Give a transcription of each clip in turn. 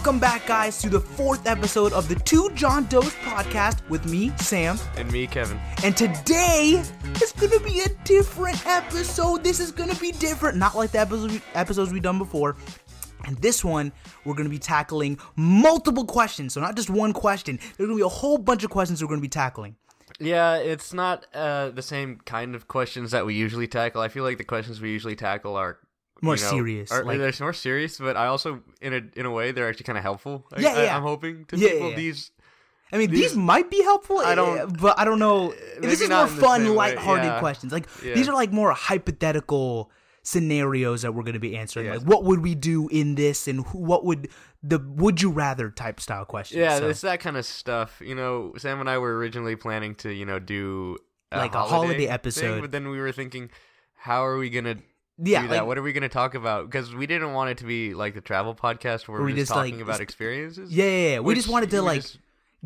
Welcome back, guys, to the fourth episode of the Two John Doe's podcast with me, Sam. And me, Kevin. And today is gonna be a different episode. This is gonna be different, not like the episode, episodes we've done before. And this one, we're gonna be tackling multiple questions. So, not just one question, there's gonna be a whole bunch of questions we're gonna be tackling. Yeah, it's not uh, the same kind of questions that we usually tackle. I feel like the questions we usually tackle are More you know, serious, Are, like- they're more serious, but I also, in a in a way, they're actually kind of helpful. I, Yeah, I, yeah. I'm hoping to Yeah, people yeah. these. I mean, these, These- might be helpful, I don't- eh, but I don't know. maybe This is more fun, lighthearted yeah. questions. Like these are like more hypothetical scenarios that we're going to be answering. Yes. Like, what would we do in this, and who, what would the would you rather type style questions? Yeah, So, it's that kind of stuff. You know, Sam and I were originally planning to, you know, do a Like a holiday holiday thing, episode. but then we were thinking, how are we gonna yeah, like. What are we going to talk about? Because we didn't want it to be like the travel podcast where Where we're we just, just, like, talking about experiences. yeah, yeah, yeah. We just wanted to like just-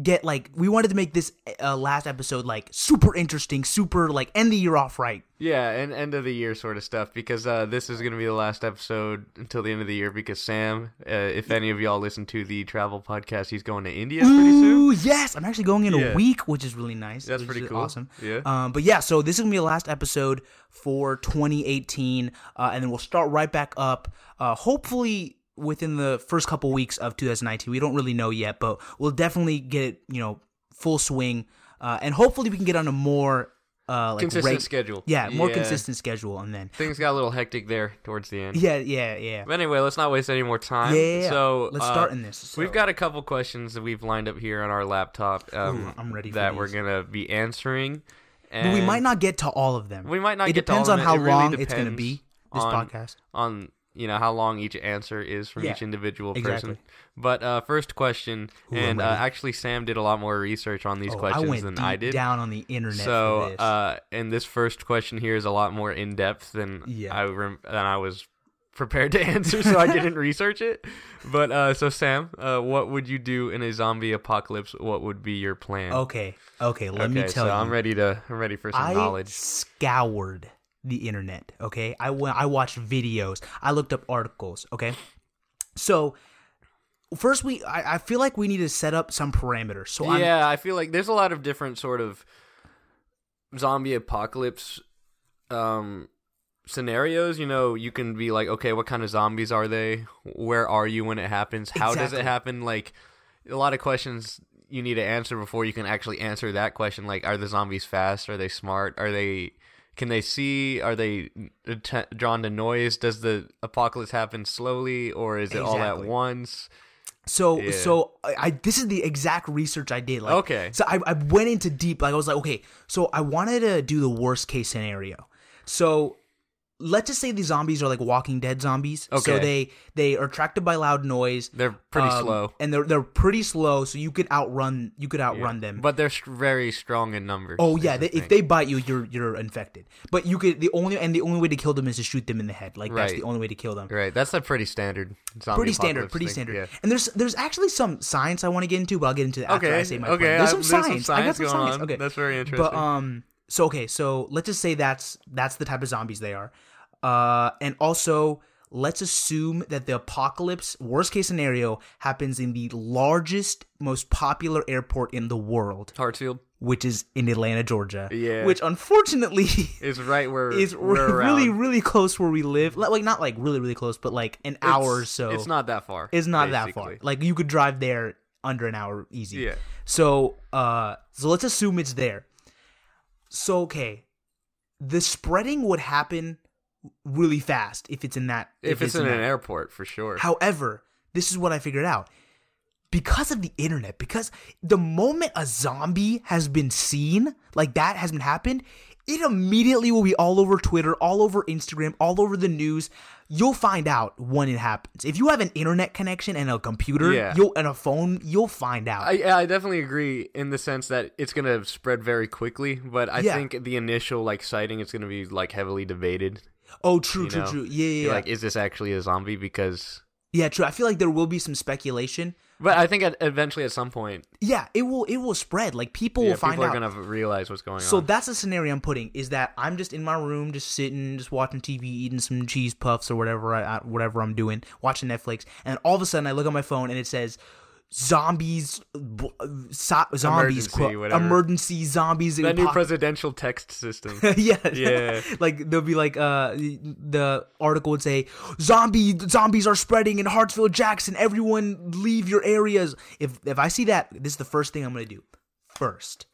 get like we wanted to make this uh, last episode like super interesting, super like end the year off right. yeah, and end of the year sort of stuff. Because uh, this is going to be the last episode until the end of the year. Because Sam, uh, if any of y'all listen to the travel podcast, he's going to India pretty soon. Yes! I'm actually going in a week, which is really nice. That's pretty cool. Awesome. Yeah. Um, but yeah, so this is gonna be the last episode for 2018, uh, and then we'll start right back up. Uh, hopefully within the first couple weeks of 2019. We don't really know yet, but we'll definitely get it, you know, full swing, uh, and hopefully we can get on a more uh, like Consistent reg- schedule. Yeah, more Yeah. consistent schedule, and then Things got a little hectic there towards the end. yeah, yeah, yeah. But anyway, let's not waste any more time. Yeah, yeah, yeah. So Let's uh, start in this. So- We've got a couple questions that we've lined up here on our laptop. Um, Ooh, I'm ready for that we're gonna be answering. And we might not get to all of them. We might not It get to depends all on of how them. It really long it's going to be. This on- podcast. on you know how long each answer is from Yeah, each individual exactly. person. But uh, first question, Ooh, and uh, actually Sam did a lot more research on these Oh, I questions went than I did. down on the internet. for so, this. uh, and this first question here is a lot more in depth than Yeah. I rem- than I was prepared to answer, so I didn't research it. But uh, so Sam, uh, what would you do in a zombie apocalypse? What would be your plan? okay, okay. Let me Okay, tell so you. I'm ready to I'm ready for some I knowledge. scoured the internet. Okay, I went. I watched videos. I looked up articles. Okay, so first we. I, I feel like we need to set up some parameters. So I'm, yeah, I feel like there's a lot of different sort of zombie apocalypse um scenarios, you know, you can be like, okay, what kind of zombies are they? Where are you when it happens? How does it happen? Like a lot of questions you need to answer before you can actually answer that question like are the zombies fast? Are they smart? Are they can they see? Are they att- drawn to noise? Does the apocalypse happen slowly or is it all at once? So Yeah. so I, I this is the exact research I did. Like, Okay. So I, I went into deep. Like I was like, okay, so I wanted to do the worst case scenario. So let's just say these zombies are like Walking Dead zombies. Okay. So they they are attracted by loud noise. They're pretty um, slow. and they're they're pretty slow. So you could outrun you could outrun them. But they're very strong in numbers. Oh yeah, the they, if they bite you, you're you're infected. But you could the only and the only way to kill them is to shoot them in the head. Like that's the only way to kill them. Right, that's a pretty standard zombie Pretty standard, pretty thing, standard. Yeah. And there's there's actually some science I want to get into, but I'll get into that after I say my okay. There's I- some there's some science. I got some science. on. Okay, That's very interesting. But um, so okay, so let's just say that's that's the type of zombies they are. Uh, and also let's assume that the apocalypse, worst case scenario, happens in the largest, most popular airport in the world, Hartsfield which is in Atlanta, Georgia. Yeah. Which unfortunately. is right where is we're really around. really close where we live like, not like really really close but like an hour or so It's not that far. it's not that far like you could drive there under an hour easy Yeah. so uh so let's assume it's there so okay the spreading would happen really fast if it's in that If, it's, in that. an airport, for sure. However, this is what I figured out. Because of the internet, because the moment a zombie has been seen, like that has been happened, it immediately will be all over Twitter, all over Instagram, all over the news. You'll find out when it happens. If you have an internet connection and a computer, Yeah. you'll and a phone, you'll find out. I, I definitely agree in the sense that it's gonna spread very quickly, but I Yeah. think the initial like sighting is gonna be like heavily debated. Oh, true, you true, know? true. Yeah, yeah. Yeah. Like, is this actually a zombie? Because Yeah, true. I feel like there will be some speculation. But I think at, eventually at some point, Yeah, it will it will spread. Like people yeah, will find people out. are gonna realize what's going So on. So that's the scenario I'm putting is that I'm just in my room, just sitting, just watching TV, eating some cheese puffs or whatever, I, I- whatever I'm doing, watching Netflix, and all of a sudden I look at my phone and it says zombies, b- so- zombies, Emergency, emergency zombies. that new presidential text system. yeah, Yeah. like there'll be like uh the article would say zombie zombies are spreading in Hartsfield, Jackson. Everyone leave your areas. If if I see that, this is the first thing I'm gonna do. First,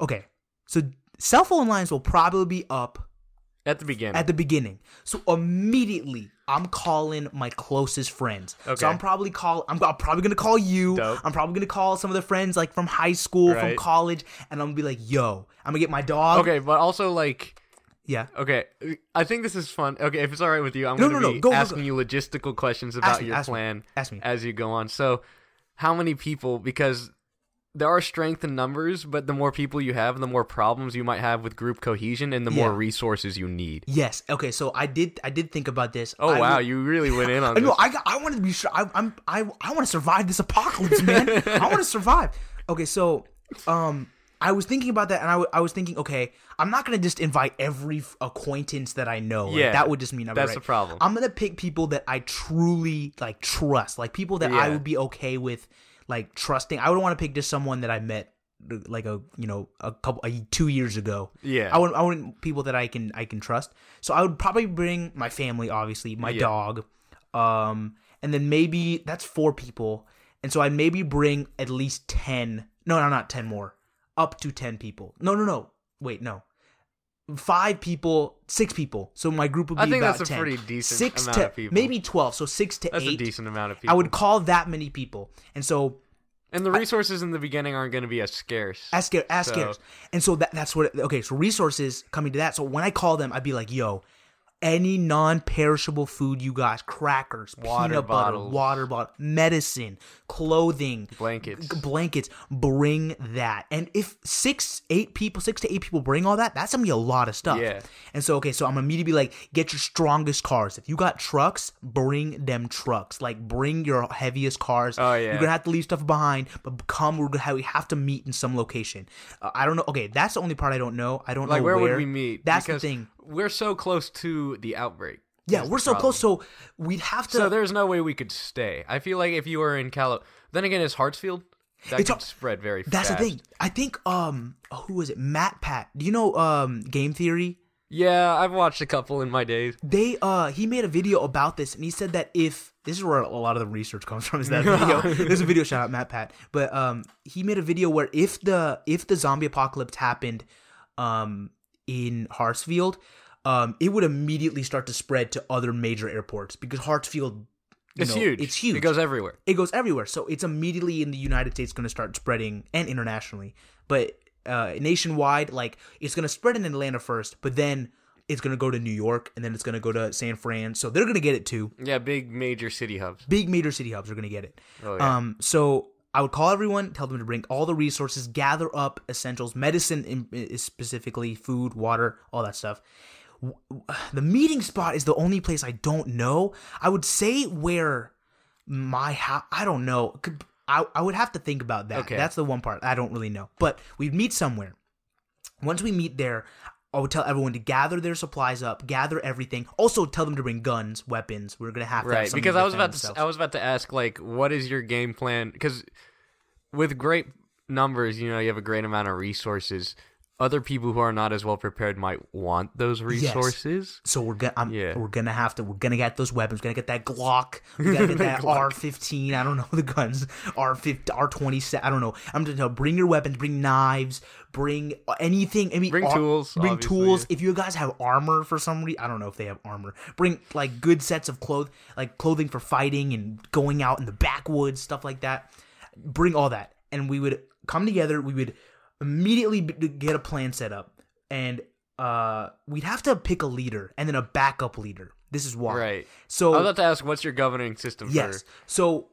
okay. So cell phone lines will probably be up at the beginning. at the beginning. So immediately, I'm calling my closest friends. Okay. So I'm probably call. I'm, I'm probably gonna call you. Dope. I'm probably gonna call some of the friends like from high school, from college, and I'm gonna be like, "Yo, I'm gonna get my dog." okay, but also like Yeah. Okay, I think this is fun. Okay, if it's all right with you, I'm No, going to no, no. be Go, asking go. you logistical questions about me, your ask me, plan ask me. as you go on. So, how many people? Because there are strength in numbers, but the more people you have, the more problems you might have with group cohesion, and the more resources you need. Yes. Okay. So I did. I did think about this. Oh I wow, would- you really went in on know. I I wanted to be sure. I, I'm. I. I want to survive this apocalypse, man. I want to survive. Okay. So, um, I was thinking about that, and I, w- I was thinking, okay, I'm not gonna just invite every f- acquaintance that I know. Like, Yeah, that would just mean I'm that's right. the problem. I'm gonna pick people that I truly like trust, like people that I would be okay with, like trusting. I would want to pick just someone that I met like a you know a couple a, two years ago Yeah. i want i want people that i can i can trust so i would probably bring my family obviously my Yeah. dog um and then maybe that's four people and so I'd maybe bring at least 10 no no not 10 more up to 10 people no no no wait no five people six people so my group would be I think about that's a 10. pretty decent six amount to of people. maybe 12 so six to That's eight a decent amount of people. i would call that many people and so and the resources in the beginning aren't going to be as scarce. as scarce, as So- scarce. And so that that's what. Okay, so resources coming to that. So when I call them, I'd be like, "Yo, any non-perishable food you guys, crackers, Water peanut butter, water bottle, medicine, clothing, Blankets. g- blankets, bring that." And if six, eight people, six to eight people bring all that, that's gonna be a lot of stuff. Yeah. And so okay, so I'm immediately like, get your strongest cars. If you got trucks, bring them trucks. Like bring your heaviest cars. Oh, yeah. You're gonna have to leave stuff behind, but come. We're gonna have, we have to meet in some location. Uh, I don't know. Okay, that's the only part I don't know. I don't Like know where, would we meet? That's Because the thing. We're so close to the outbreak. Yeah, we're so problem. close. So we'd have to. So there's no way we could stay. I feel like if you were in Cali, then again, it's Hartsfield. That It's could a- spread very fast. that's fast. the thing. I think. Um, who was it? Matt Pat. Do you know um Game Theory? Yeah, I've watched a couple in my days. They uh he made a video about this and he said that if this is where a lot of the research comes from is that video. There's a video shout out Matt Pat. But um he made a video where if the if the zombie apocalypse happened um in Hartsfield, um it would immediately start to spread to other major airports because Hartsfield you It's know, huge. It's huge. It goes everywhere. it goes everywhere. So it's immediately in the United States going to start spreading and internationally. But uh, nationwide, like it's going to spread in Atlanta first, but then it's going to go to New York and then it's going to go to San Fran. So they're going to get it too. Yeah, big major city hubs. Big major city hubs are going to get it. Oh, yeah. Um, so I would call everyone, tell them to bring all the resources, gather up essentials, medicine in, in- specifically, food, water, all that stuff. The meeting spot is the only place I don't know. I would say where my house. I don't know. I I would have to think about that. Okay. That's the one part I don't really know. But we'd meet somewhere. Once we meet there, I would tell everyone to gather their supplies up, gather everything. Also, tell them to bring guns, weapons. We're gonna have to have Right, something because I was about to. I was about to ask like what is your game plan because with great numbers, you know, you have a great amount of resources. Other people who are not as well prepared might want those resources. So we're gonna, I'm, Yeah. we're gonna have to, we're gonna get those weapons. We're gonna get that Glock. We gotta get that R15. I don't know the guns. R50, R27. I don't know. I'm just tell bring your weapons. Bring knives. Bring anything. I mean, Bring ar- tools, Bring obviously, tools. If you guys have armor for some reason, I don't know if they have armor. Bring like good sets of clothes, like clothing for fighting and going out in the backwoods, stuff like that. Bring all that, and we would come together. We would immediately b- get a plan set up, and uh, we'd have to pick a leader and then a backup leader. This is why. Right. So I was about to ask what's your governing system yes. for So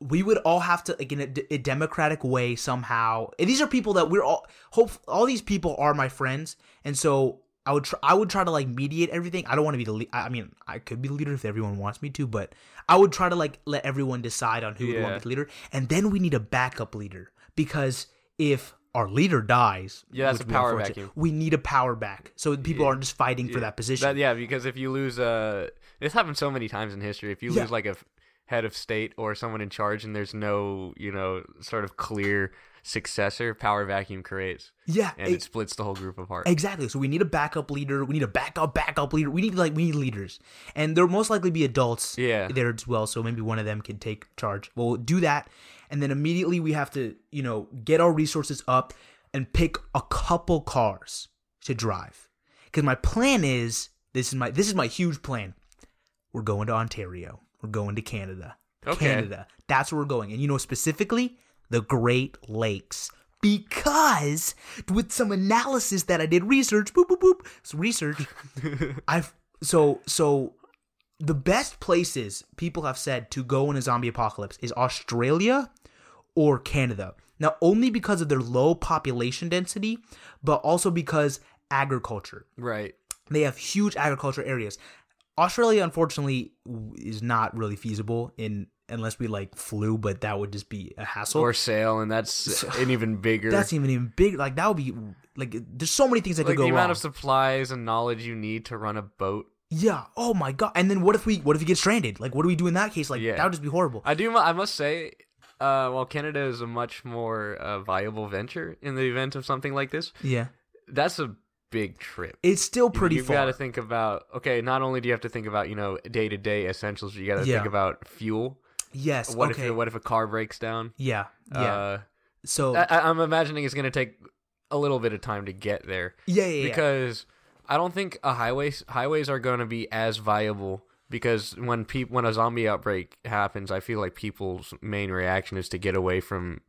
we would all have to like in a, d- a democratic way somehow. And these are people that we're all hope. All these people are my friends, and so I would try, I would try to like mediate everything. I don't want to be the lead. I mean, I could be the leader if everyone wants me to, but I would try to like let everyone decide on who would want to be the leader, and then we need a backup leader because if our leader dies, Yeah, that's a power vacuum. We need a power back, so people aren't just fighting for that position. That, yeah, because if you lose uh this happened so many times in history. If you Yeah. lose like a f- head of state or someone in charge and there's no, you know, sort of clear successor, power vacuum creates yeah, and it- it splits the whole group apart. Exactly. So we need a backup leader. We need a backup backup leader. We need like we need leaders, and there'll most likely be adults Yeah. there as well. So maybe one of them can take charge. We'll do that, and then immediately we have to you know get our resources up and pick a couple cars to drive. Because my plan is this is my this is my huge plan. We're going to Ontario. We're going to Canada. Okay. Canada. That's where we're going. And you know specifically the Great Lakes. Because with some analysis that I did research, boop boop boop, research, I've so so the best places people have said to go in a zombie apocalypse is Australia or Canada. Now only because of their low population density, but also because agriculture. right. They have huge agriculture areas. Australia, unfortunately, is not really feasible in unless we like flew, but that would just be a hassle. Or sail and that's an even bigger That's even even big. Like that would be like there's so many things that like could go wrong. the amount wrong. of supplies and knowledge you need to run a boat. yeah. Oh my god. And then what if we what if we get stranded? Like what do we do in that case? Like Yeah. that would just be horrible. I do. I must say, uh, while Canada is a much more uh, viable venture in the event of something like this, yeah. that's a big trip. It's still pretty You've far. got to think about okay. Not only do you have to think about you know day to day essentials, you got to Yeah. think about fuel. yes. What okay. if what if a car breaks down? yeah. Yeah. Uh, so I, I'm imagining it's going to take a little bit of time to get there yeah, yeah, yeah. because I don't think a highways highways are going to be as viable because when peop when a zombie outbreak happens, I feel like people's main reaction is to get away from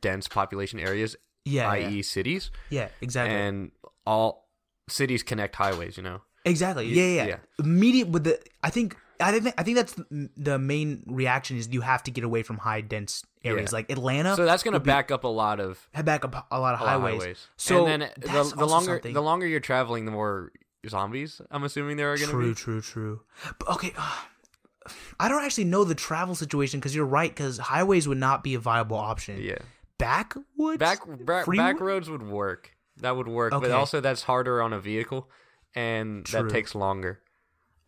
dense population areas, yeah, i.e., yeah. cities, yeah, exactly. and all cities connect highways. You know, Exactly. Yeah, yeah. yeah. yeah. Immediate with the I think I think I think that's the- main reaction is you have to get away from high dense areas Yeah. like Atlanta. so that's going to back up a lot of back up a lot of a lot of highways. highways. So and then the, the longer something. the longer you're traveling, the more zombies. I'm assuming there are going to true, be. true, true. But okay, uh, I don't actually know the travel situation because you're right because highways would not be a viable option. Yeah. Backwoods, back back, back roads would work. That would work, Okay. but also that's harder on a vehicle, and True. that takes longer.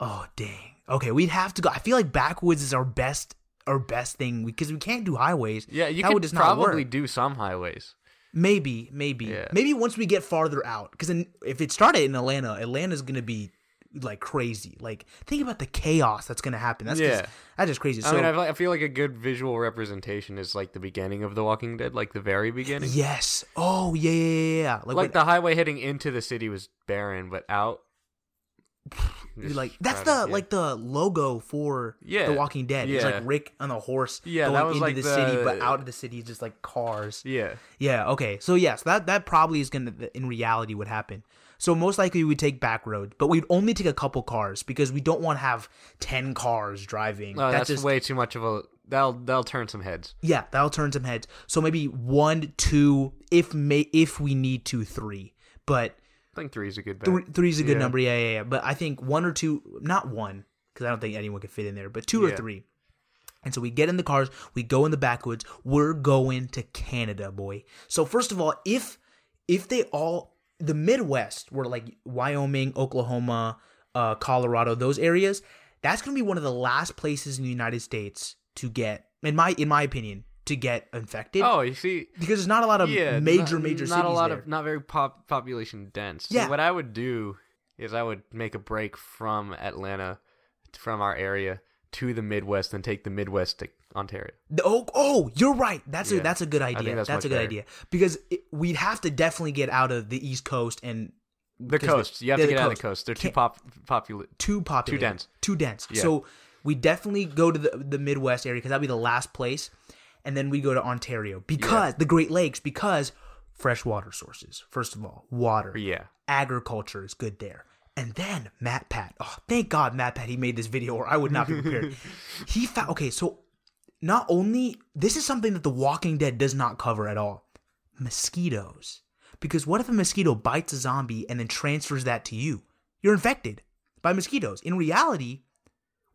Oh dang. Okay, we'd have to go. I feel like backwoods is our best our best thing because we can't do highways. Yeah, you that could would just probably do some highways. Maybe, maybe, Yeah. maybe once we get farther out, because if it started in Atlanta, Atlanta's gonna be like crazy. Like think about the chaos that's gonna happen. That's Yeah. just, that's just crazy. I So mean, I feel, I feel like a good visual representation is like the beginning of The Walking Dead, like the very beginning. yes. Oh yeah, yeah, yeah, yeah. Like, Like when- the highway heading into the city was barren, but out. like that's the yeah. like the logo for Yeah. The Walking Dead. It's like Rick on a horse Yeah, going that was into like the, the- city, but out of the city is just like cars. yeah. Yeah, okay. So yes, that that probably is gonna in reality would happen. So most likely we would take back road, but we'd only take a couple cars because we don't want to have ten cars driving. Oh, no, that's, just way too much of a. That'll that'll turn some heads. yeah, that'll turn some heads. So maybe one, two, if may if we need to, three. But I think three is a good bet. three three's a good Yeah. number. Yeah, yeah, yeah. But I think one or two, not one, because I don't think anyone could fit in there. But two or three. And so we get in the cars, we go in the backwoods. We're going to Canada, boy. So first of all, if if they all the Midwest were like Wyoming, Oklahoma, uh, Colorado, those areas, that's gonna be one of the last places in the United States to get, in my in my opinion, to get infected. Oh, you see, because there's not a lot of yeah, major not, major not cities a lot there. of not very pop population dense. So Yeah. what I would do is I would make a break from Atlanta, from our area to the Midwest, and take the Midwest to Ontario. Oh, oh, you're right. That's a that's a good idea. that's That's, a good better. idea because it, we'd have to definitely get out of the East Coast and the coast. You have to get out of the coast. They're too pop populate. too populated, dense. too dense. Yeah. So we definitely go to the the Midwest area because that'd be the last place, and then we go to Ontario because the Great Lakes because fresh water sources. First of all, water, Yeah. agriculture is good there. And then Matt Pat. Oh, thank God Matt Pat he made this video or I would not be prepared. he found okay, so not only this is something that The Walking Dead does not cover at all. Mosquitoes. Because what if a mosquito bites a zombie and then transfers that to you? You're infected by mosquitoes. In reality,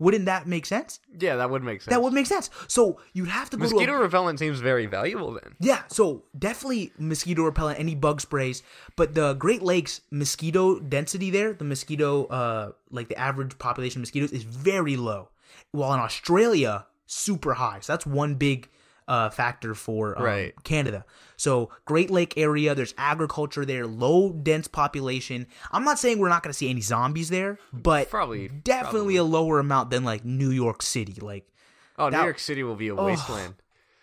wouldn't that make sense? Yeah, that would make sense. That would make sense. So you'd have to go Mosquito to a, repellent seems very valuable then. yeah. So definitely mosquito repellent, any bug sprays. But the Great Lakes mosquito density there, the mosquito, uh, like the average population of mosquitoes is very low. While in Australia, super high. So that's one big uh, factor for um, Right. Canada. So Great Lake area, there's agriculture there, low dense population. I'm not saying we're not going to see any zombies there, but Probably- definitely a lower amount than like New York City. Like Oh, New York City will be a wasteland.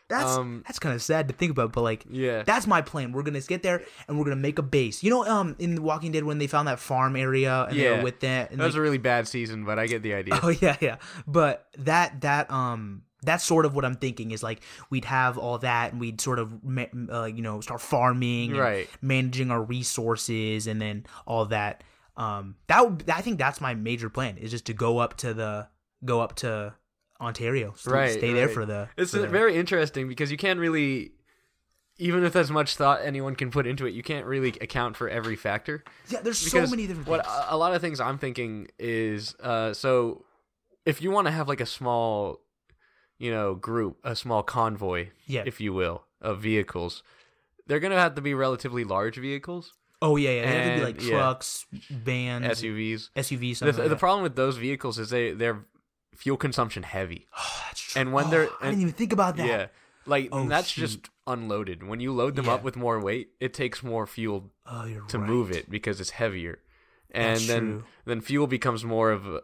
that's Um, that's kind of sad to think about, but like Yeah. that's my plan. We're gonna get there and we're gonna make a base. You know, um, in The Walking Dead when they found that farm area and they Yeah. were with that, and That was a really bad season, but I get the idea. oh yeah, yeah. But that that um that's sort of what I'm thinking is like we'd have all that and we'd sort of uh, you know start farming, and Right. Managing our resources and then all that. Um, that would, I think that's my major plan is just to go up to the go up to Ontario, st- right. Stay there for the. It's for the- very interesting because you can't really, even with as much thought anyone can put into it, you can't really account for every factor. yeah. There's so many different what things. a- a lot of things I'm thinking is uh, so if you want to have like a small, you know, group, a small convoy, Yeah. if you will, of vehicles, they're gonna have to be relatively large vehicles, Oh yeah, yeah. They have to be And, like yeah. trucks, vans, SUVs. SUVs. The, the like that. problem with those vehicles is they they're fuel consumption heavy. Oh, that's true. and when Oh, they're- I didn't even think about that. Yeah. Like Oh, that's shoot. just unloaded. When you load them up with more weight, it takes more fuel Oh, to right. move it because it's heavier. And That's then true. then fuel becomes more of a,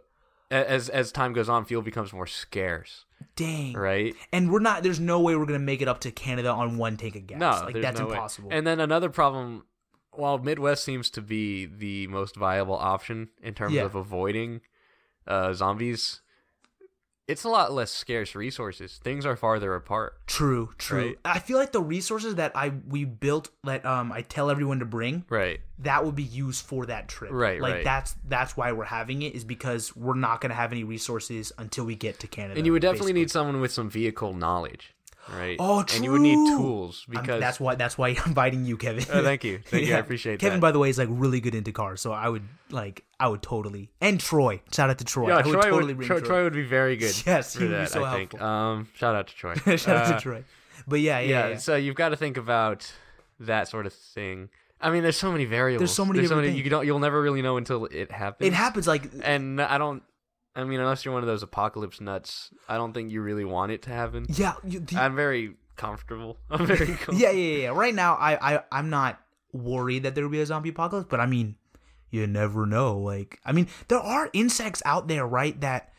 as as time goes on, fuel becomes more scarce, Dang. right? And we're not. There's no way we're gonna make it up to Canada on one tank of gas. No, like that's no way. impossible. And then another problem, while Midwest seems to be the most viable option in terms Yeah. of avoiding uh, zombies, it's a lot less scarce resources. Things are farther apart. true, true. Right. I feel like the resources that I we built that um I tell everyone to bring Right. that would be used for that trip. Right, Like right. that's that's why we're having it is because we're not gonna have any resources until we get to Canada. And you would definitely basically. need someone with some vehicle knowledge, right? Oh, true. And you would need tools I'm- because that's why that's why I'm inviting you, Kevin. Oh, thank you. Thank you. I appreciate that. Kevin, that. by the way, is like really good into cars, so I would like I would totally and Troy. Shout out to Troy. yeah, I Troy would totally would Troy, Troy. Troy would be very good. Yes, for he would be so I think. helpful. Um, shout out to Troy. Shout out Uh, to Troy. But yeah, yeah, yeah, yeah. so you've got to think about that sort of thing. I mean, there's so many variables. There's so many different You don't. You'll never really know until it happens. It happens like and I don't. I mean, unless you're one of those apocalypse nuts, I don't think you really want it to happen. yeah, you, the, I'm very comfortable. I'm very comfortable. yeah, yeah, yeah. Right now, I, I, I'm not worried that there will be a zombie apocalypse, but I mean, you never know. Like, I mean, there are insects out there, right? That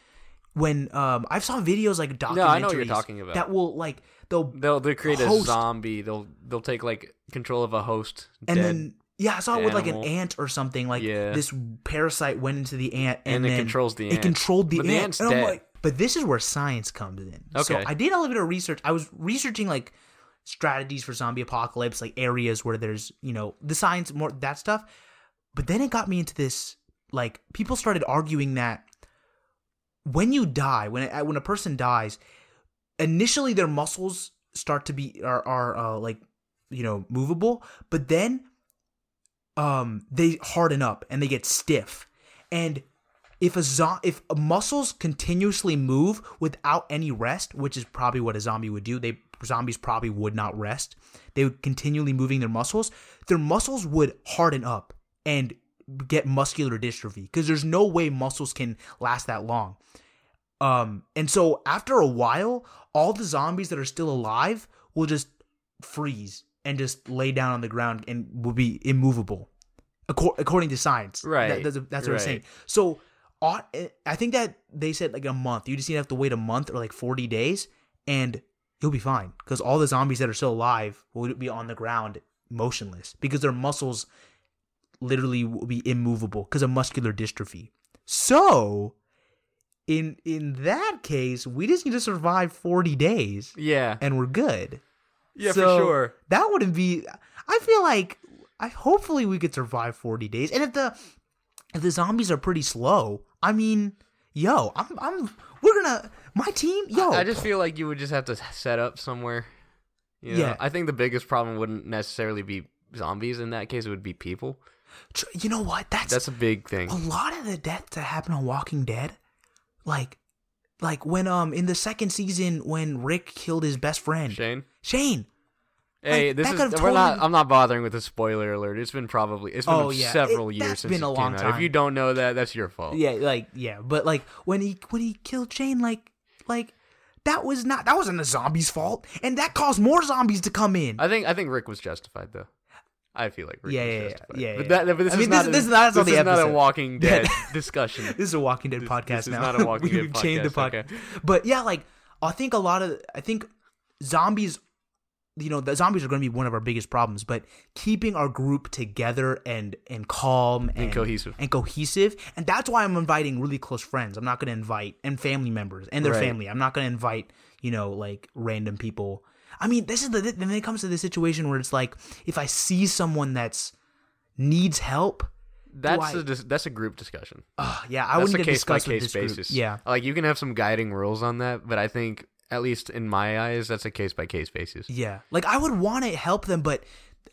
when um, I've saw videos like documentaries. I know what you're talking about. That will like they'll They'll they'll create a zombie. They'll they'll take like control of a host. and dead, then yeah, I saw it with like an animal. ant or something. Like Yeah. this parasite went into the ant, and, And it then controls the ant. It controlled the But the ant. ant's and I'm dead. like, but this is where science comes in. So Okay. I did a little bit of research. I was researching like strategies for zombie apocalypse, like areas where there's you know the science more that stuff. But then it got me into this. Like people started arguing that when you die, when a, when a person dies, initially their muscles start to be are are uh, like you know movable, but then um they harden up and they get stiff. And if a zo- if muscles continuously move without any rest, which is probably what a zombie would do, they zombies probably would not rest. They would continually moving their muscles. Their muscles would harden up and get muscular dystrophy because there's no way muscles can last that long. Um, and so after a while, all the zombies that are still alive will just freeze and just lay down on the ground and will be immovable, Accor- according to science. Right, That- that's, that's what I'm right. saying. So, I think that they said like a month. You just need to have to wait a month or like 40 days, and you'll be fine because all the zombies that are still alive will be on the ground motionless because their muscles literally will be immovable because of muscular dystrophy. So, in in that case, we just need to survive 40 days Yeah. and we're good. Yeah, So, for sure. That wouldn't be I feel like I hopefully we could survive 40 days. And if the if the zombies are pretty slow, I mean, yo, I'm I'm we're going to my team, yo. I just feel like you would just have to set up somewhere. You know? Yeah. I think the biggest problem wouldn't necessarily be zombies in that case it would be people. You know what? That's, That's a big thing. a lot of the deaths that happen on Walking Dead, like, like when um in the second season when Rick killed his best friend Shane. Shane. Hey, Like, this is we're not. I'm not bothering with a spoiler alert. It's been probably it's been Oh, yeah. several It- years since been it a came long out. If you don't know that, that's your fault. Yeah, like yeah, but like when he when he killed Shane, like like that was not that wasn't the zombies' fault, and that caused more zombies to come in. I think I think Rick was justified though. I feel like Rick Yeah, yeah, yeah, justified. yeah, But, yeah. that, but this I is mean, not this- a, this is not- this is not a. Walking Dead discussion. this is a Walking Dead This- podcast this is now. not a Walking We've Dead changed the podcast, podcast. okay. But yeah, like I think a lot of I think zombies you know, the zombies are going to be one of our biggest problems, but keeping our group together and and calm and, cohesive. and cohesive, and that's why I'm inviting really close friends. I'm not going to invite and family members and their Right. family. I'm not going to invite you know like random people. I mean, this is the then it comes to the situation where it's like if I see someone that's needs help, That's I- a that's a group discussion. uh, yeah, I That's would a need to case by case this group. basis. Yeah, like you can have some guiding rules on that, but I think at least in my eyes, that's a case by case basis. Yeah. Like I would want to help them, but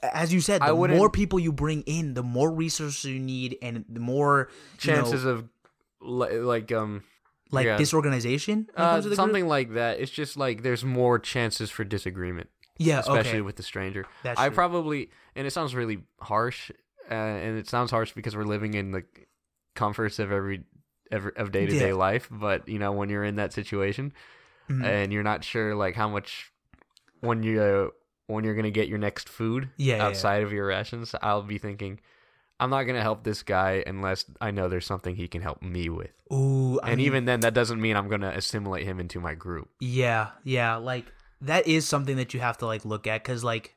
as you said, the more people you bring in, the more resources you need and the more you know, Chances of like um like yeah. disorganization uh, the group? something like that. It's just like there's more chances for disagreement. Yeah, especially okay. with the stranger. That's I true. probably, and it sounds really harsh, uh, and it sounds harsh because we're living in the comforts of every, every of day to day Yeah. life. But you know, when you're in that situation Mhm. and you're not sure like how much when you uh, when you're gonna get your next food Yeah, yeah, yeah. outside of your rations, I'll be thinking. I'm not gonna help this guy unless I know there's something he can help me with, Ooh, I and mean, even then, that doesn't mean I'm gonna assimilate him into my group. yeah, yeah, like that is something that you have to like look at because like.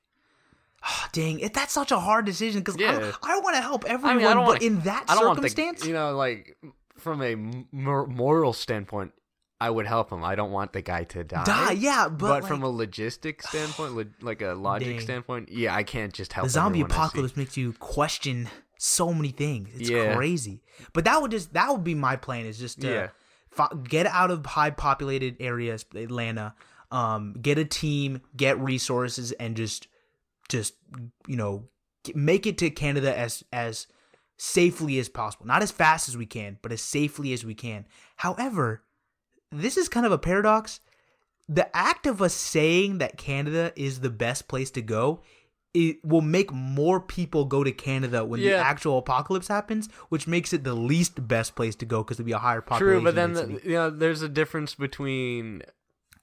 dang, it, that's such a hard decision because Yeah. I, I want to help everyone, I mean, I but wanna- in that I don't want circumstance, the, you know, like from a mor- moral standpoint, I would help him. I don't want the guy to die. die, yeah, but, But, like, from a logistic standpoint, like a logic Dang. standpoint, yeah, I can't just help. the zombie everyone I see. apocalypse makes you question so many things. It's Yeah. crazy. But that would just that would be my plan is just to Yeah. fi- get out of high populated areas, Atlanta, um, get a team, get resources, and just just you know make it to Canada as as safely as possible. Not as fast as we can, but as safely as we can. However, this is kind of a paradox. The act of us saying that Canada is the best place to go it will make more people go to Canada when the actual apocalypse happens, which makes it the least best place to go because it'll be a higher population. True, but then the, you know, there's a difference between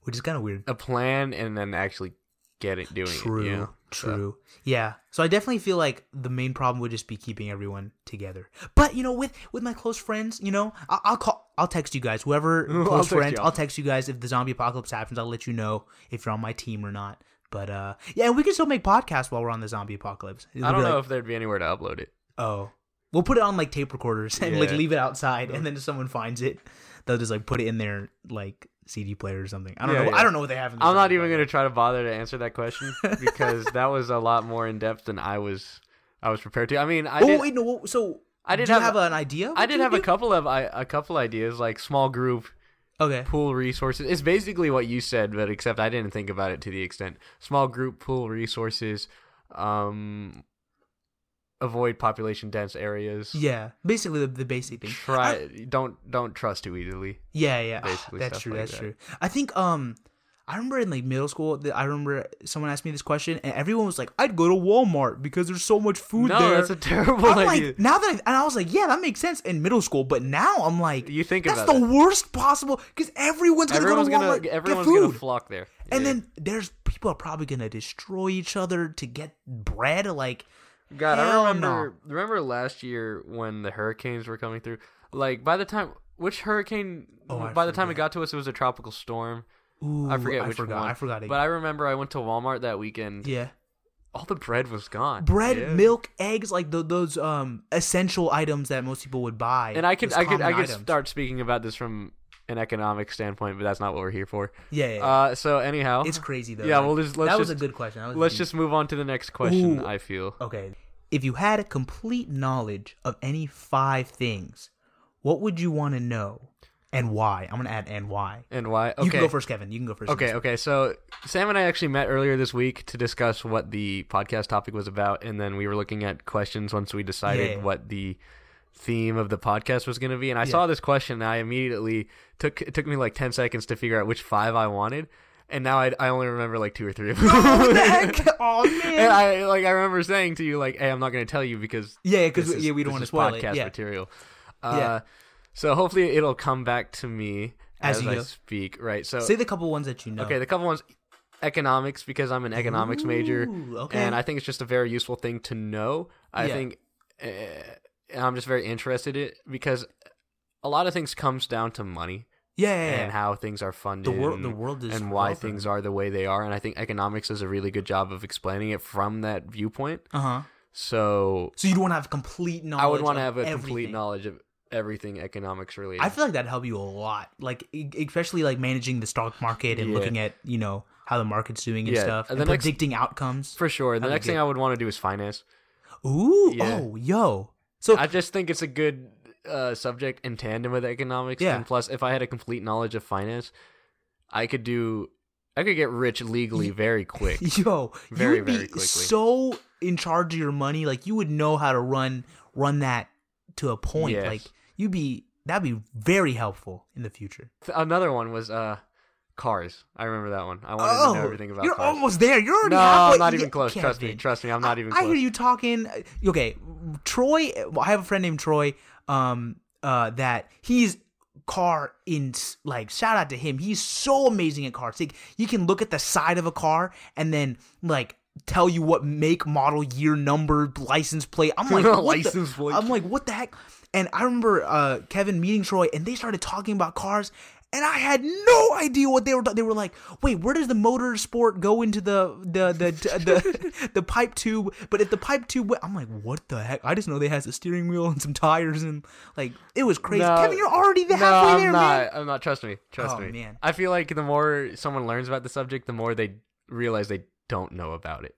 which is kind of weird. a plan and then actually get it doing True, it. You know? So- true. Yeah. So I definitely feel like the main problem would just be keeping everyone together. But you know, with with my close friends, you know, I'll, I'll call, I'll text you guys. Whoever close friends. I'll text you guys if the zombie apocalypse happens. I'll let you know if you're on my team or not. But uh, yeah, we can still make podcasts while we're on the zombie apocalypse. It'll I don't know like, if there'd be anywhere to upload it. Oh, we'll put it on like tape recorders and like leave it outside, and then if someone finds it, they'll just like put it in their like CD player or something. I don't Yeah, know. yeah. I don't know what they have. in the I'm not even gonna try to bother to answer that question because that was a lot more in depth than I was. I was prepared to. I mean, I Oh did. wait, no. So I did do you have- have, an idea. I did have would a couple of I, a couple ideas like small group do? Okay. pool resources. It's basically what you said, but except I didn't think about it to the extent small group pool resources. Um, avoid population dense areas. Yeah, basically the, the basic thing. Try I- don't don't trust too easily. yeah, yeah. basically that's stuff true. like that's that. true. I think um, I remember in like middle school, I remember someone asked me this question, and everyone was like, "I'd go to Walmart because there's so much food No, there." that's a terrible I'm idea. like now that I, and I was like, yeah, that makes sense in middle school, but now I'm like, You think that's the it. worst possible because everyone's gonna everyone's go to gonna Walmart everyone's get gonna flock there. and then there's people are probably gonna destroy each other to get bread. Like, God, I remember. Remember last year when the hurricanes were coming through? Like by the time which hurricane? Oh, by the time it got to us, it was a tropical storm. Ooh, I forget I which forgot. one. I forgot. It. But I remember I went to Walmart that weekend. yeah, All the bread was gone. bread, Yeah. milk, eggs, like th- those um essential items that most people would buy. And I could, I could, I common could items. start speaking about this from an economic standpoint, but that's not what we're here for. Yeah, yeah, yeah. Uh, so anyhow, it's crazy though. yeah, like, well, just- let's that was a good question. That was a let's deep- just move on to the next question. Ooh. I feel. Okay. If you had a complete knowledge of any five things, what would you want to know? And why. I'm gonna add and why. And why? Okay. You can go first, Kevin. You can go first. Okay, okay. So Sam and I actually met earlier this week to discuss what the podcast topic was about, and then we were looking at questions once we decided Yeah. what the theme of the podcast was going to be. And I saw this question, and I immediately took it took me like ten seconds to figure out which five I wanted, and now I, I only remember like two or three of them. Heck? Oh man. And I like I remember saying to you like, "Hey, I'm not going to tell you because yeah, because yeah, we don't wanna is spoil it. podcast Yeah. material." Uh, Yeah. So hopefully it'll come back to me As as, you I go. speak. Right. So Say the couple ones that you know. Okay, the couple ones economics because I'm an economics major, okay. and I think it's just a very useful thing to know. I Yeah. think uh, I'm just very interested in it because a lot of things comes down to money Yeah, yeah, yeah. and how things are funded, the world, and, the world is and why welcome. things are the way they are. And I think economics does a really good job of explaining it from that viewpoint. Uh huh. So So you'd want to have complete knowledge. I would want to have a complete knowledge of everything economics related. I feel like that'd help you a lot. Like especially like managing the stock market and Yeah. looking at you know how the market's doing and Yeah, stuff, and and, the next- predicting outcomes. for sure. The next thing. I would want to do is finance. Ooh, Yeah. oh, yo. So I just think it's a good uh, subject in tandem with economics. Yeah. And plus, if I had a complete knowledge of finance, I could do. I could get rich legally very quick. yo, Very, you would be very quickly. so in charge of your money. Like you would know how to run run that to a point. Yes. Like you'd be that'd be very helpful in the future. Another one was uh, cars. I remember that one. I wanted to know everything about Oh, you're cars. almost there. You're already no, halfway. I'm not even close. Trust me. Trust me. I'm not even Close. I hear you talking. Okay, Troy. I have a friend named Troy. Um, uh, that he's car in like shout out to him. He's so amazing at cars. Like you can look at the side of a car and then like tell you what make, model, year, number, license plate. I'm like what the- plate. I'm like what the heck. And I remember uh, Kevin meeting Troy, and they started talking about cars, and I had no idea what they were. They were like, "Wait, where does the motor sport go into the the the the, the, pipe tube?" But if the pipe tube, went, I'm like, "What the heck?" I just know they has a steering wheel and some tires, and like it was crazy. No, Kevin, you're already the no, halfway I'm there, not. man. I'm not. Trust me. Trust Oh, me. man. I feel like the more someone learns about the subject, the more they realize they don't know about it.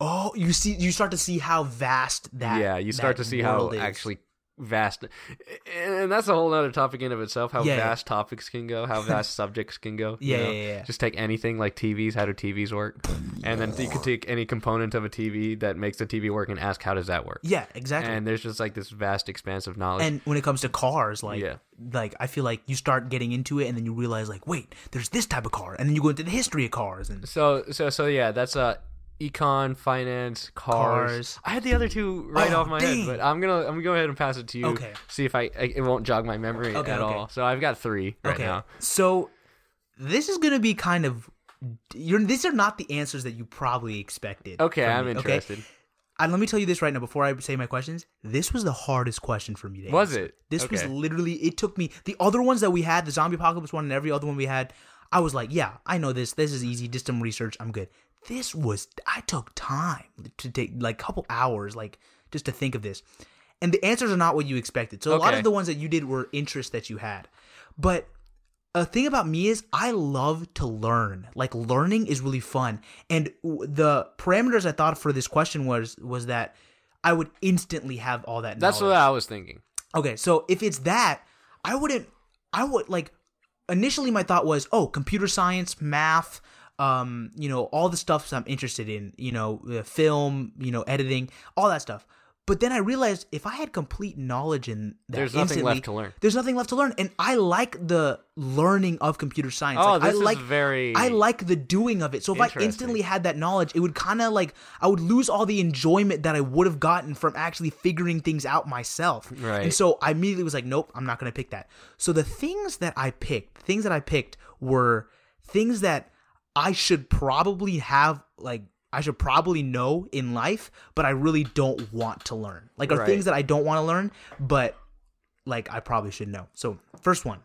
Oh, you see, you start to see how vast that. yeah, you start to see how actually vast, and that's a whole other topic in of itself. How Yeah, yeah. vast topics can go, how vast subjects can go. you Yeah, know? yeah, yeah. Just take anything like TVs. How do TVs work? and then you could take any component of a TV that makes the TV work and ask how does that work. Yeah, exactly. And there's just like this vast expanse of knowledge. and when it comes to cars like Yeah. like i feel like you start getting into it and then you realize like wait there's this type of car and then you go into the history of cars and So so so yeah, that's uh econ, finance, cars. Cars. I had the other two right Oh, off my dang. head, but I'm gonna I'm gonna go ahead and pass it to you. Okay. See if I, I it won't jog my memory Okay, at okay. all. So I've got three right okay now. so this is gonna be kind of you're these are not the answers that you probably expected Okay, from I'm me, interested. and let me tell you this right now before i say my questions this was the hardest question for me to Was answer. it? this was Okay. literally it took me the other ones that we had the zombie apocalypse one and every other one we had i was like yeah i know this this is easy just some research i'm good this was i took time to take like a couple hours like just to think of this and the answers are not what you expected so a lot of the ones that you did were interests that you had but a thing about me is I love to learn. Like learning is really fun. And the parameters I thought for this question was was that I would instantly have all that That's what I was thinking. Okay, so if it's that, I wouldn't I would like initially my thought was, "Oh, computer science, math, um, you know, all the stuff I'm interested in, you know, film, you know, editing, all that stuff." But then I realized if I had complete knowledge in that There's nothing left to learn. There's nothing left to learn, and I like the learning of computer science. Oh, like, this I is like very I like the doing of it. So if I instantly had that knowledge, it would kind of like I would lose all the enjoyment that I would have gotten from actually figuring things out myself. Right. And so I immediately was like, nope, I'm not going to pick that. So the things that I picked, the things that I picked were things that I should probably have like I should probably know in life, but I really don't want to learn. Like are Right. things that I don't want to learn, but like I probably should know. So first one,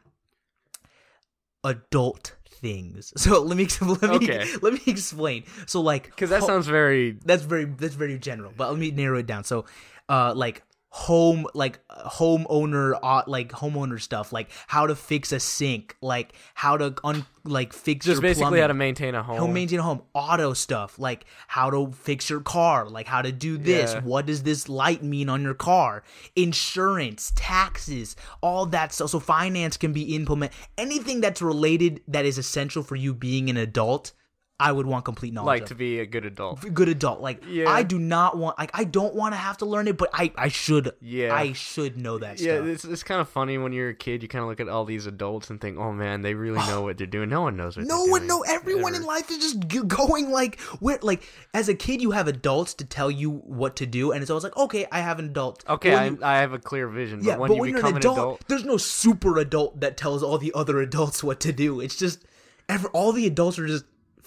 adult things. So let me let me Okay. let me explain. So like because that sounds very that's very that's very general, but let me narrow it down. So, uh, like home like homeowner uh, like homeowner stuff like how to fix a sink like how to un like fix Just basically plumbing. how to maintain a home. how to maintain a home auto stuff like how to fix your car like how to do this Yeah. what does this light mean on your car insurance taxes all that stuff so finance can be implement anything that's related that is essential for you being an adult i would want complete knowledge like of to be a good adult. good adult. Like Yeah. I do not want like I don't want to have to learn it, but I I should Yeah. I should know that Yeah, stuff. it's, it's kind of funny when you're a kid. You kind of look at all these adults and think, "Oh man, they really know what they're doing." No one knows what. No they're one, doing. no, everyone in life is just going like where, like as a kid, you have adults to tell you what to do, and it's always like, okay, I have an adult. Okay, I, you- I have a clear vision. But yeah, when but you when become an adult, adult, there's no super adult that tells all the other adults what to do. It's just, ever all the adults are just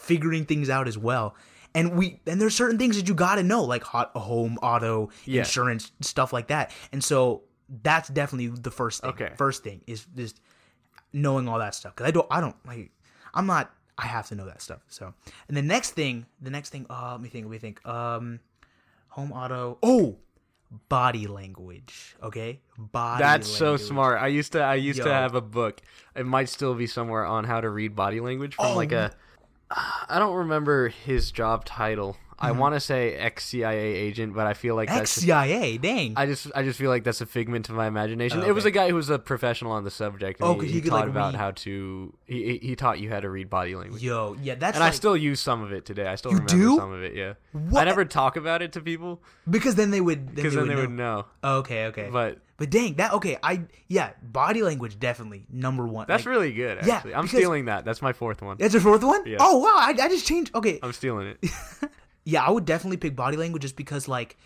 figuring things out as well. And we and there's certain things that you got to know, like hot home, auto, Yeah. insurance, stuff like that. And so that's definitely the first thing. Okay. First thing is just knowing all that stuff because I don't, I don't like, I'm not, I have to know that stuff. So, and the next thing, the next thing, uh, let me think, let me think. Um, home auto. Oh, body language. Okay, body. that's so smart. I used to I used to have a book. It might still be somewhere on how to read body language from Oh, like a. I don't remember his job title. I Mm-hmm. want to say ex CIA agent, but I feel like Ex that's CIA. Dang. I just I just feel like that's a figment of my imagination. Oh, It was a guy who was a professional on the subject. And Oh, he, he, he taught like, about read- how to he he- taught you how to read body language. Yo, yeah, that's and I still use some of it today. I still You remember do? some of it. Yeah, What? I never talk about it to people because then they would because then they would know. Okay, okay. But But dang, that okay. I yeah, body language definitely number one. that's Like, really good. Yeah, I'm stealing that. That's my fourth one. That's your fourth one? Yeah. Oh wow, I, I just changed. Okay, I'm stealing it. yeah, I would definitely pick body language just because like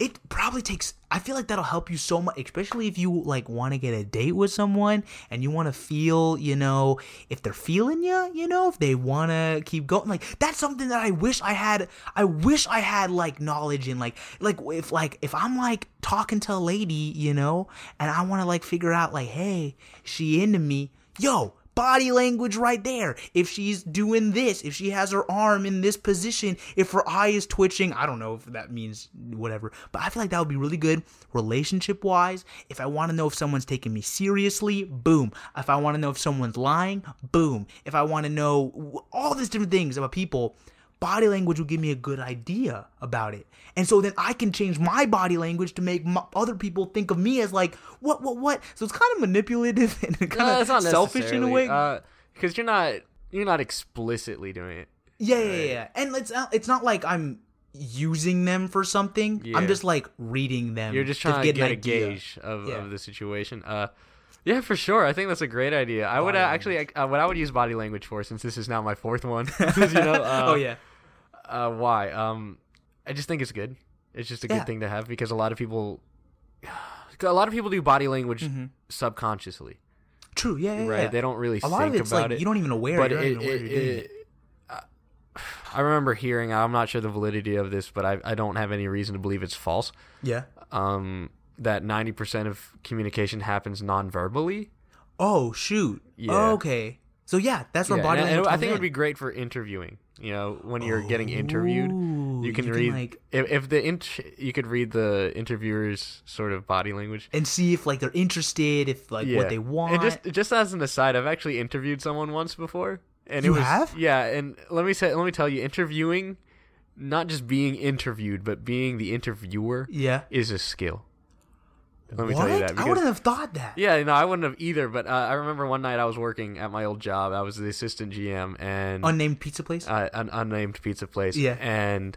it probably takes. I feel like that'll help you so much, especially if you like want to get a date with someone and you want to feel, you know, if they're feeling you, you know, if they want to keep going. Like that's something that I wish I had. I wish I had like knowledge in like like if like if I'm like talking to a lady, you know, and I want to like figure out like, hey, she into me, yo body language right there. If she's doing this, if she has her arm in this position, if her eye is twitching, I don't know if that means whatever, but I feel like that would be really good relationship wise. If I want to know if someone's taking me seriously, boom. If I want to know if someone's lying, boom. If I want to know all these different things about people, body language will give me a good idea about it. And so then I can change my body language to make m other people think of me as like, what, what, what? So it's kind of manipulative and kind No, of selfish in a way. because you're not you're not explicitly doing it. Yeah, yeah, yeah, yeah. And it's not, it's not like I'm using them for something. Yeah. I'm just like reading them. You're just trying to get, an a gauge of, Yeah. of the situation. Uh, yeah, for sure. I think that's a great idea. I would uh, actually uh, what I would use body language for, since this is now my fourth one. you know, uh, oh yeah. Uh, why? Um, I just think it's good. It's just a Yeah. good thing to have because a lot of people, a lot of people do body language Mm-hmm. subconsciously, True. Yeah, yeah. right? yeah. They don't really a lot think of it's about like it. you don't even aware. but it, aware it, you're doing it, uh, I remember hearing. I'm not sure the validity of this, but I, I don't have any reason to believe it's false. Yeah. Um, that 90% of communication happens non-verbally. Oh shoot. Yeah. Oh, okay. So yeah, that's where Yeah, body language. I think it would be great for interviewing. You know, when you're getting interviewed, oh, you can you can, read like- if, if the int- you could read the interviewer's sort of body language. and see if like they're interested, if like what they want. And just just as an aside, I've actually interviewed someone once before, and You it was have? yeah. And let me say, let me tell you, interviewing, not just being interviewed, but being the interviewer, yeah. is a skill. Let me what? tell you that. I wouldn't have thought that. Yeah, no, I wouldn't have either. But uh, I remember one night I was working at my old job. I was the assistant GM and Unnamed pizza place. uh, an unnamed pizza place. Yeah. and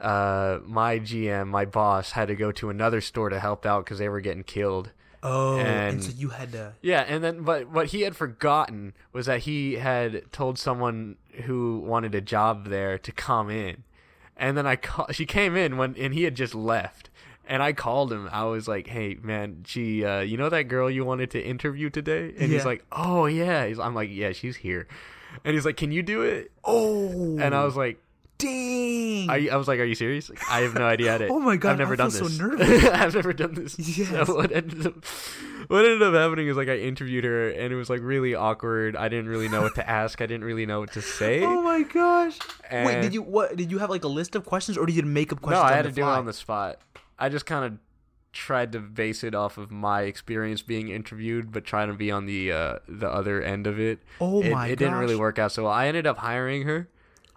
uh, my GM, my boss, had to go to another store to help out because they were getting killed. oh, and, and- so you had to. Yeah, and then but what he had forgotten was that he had told someone who wanted a job there to come in, and then I call, she came in when and he had just left, and I called him. I was like, "Hey man, she, uh, you know that girl you wanted to interview today?" And he's like, "Oh yeah." He's, I'm like, "Yeah, she's here," and he's like, "Can you do it?" Oh, And I was like. dang. You, I was like, "Are you serious?" Like, I have no idea how to. Oh my God, I've never I done this. so nervous. I've never done this. Yes. So what ended up, what ended up happening is like I interviewed her, and it was like really awkward. I didn't really know what to ask. I didn't really know what to say. Oh my gosh! Wait, did you what? Did you have like a list of questions, or did you make up questions? no. I had to do it on the spot. I just kind of tried to base it off of my experience being interviewed, but trying to be on the uh, the other end of it. Oh it, my It didn't really work out so well. I ended up hiring her.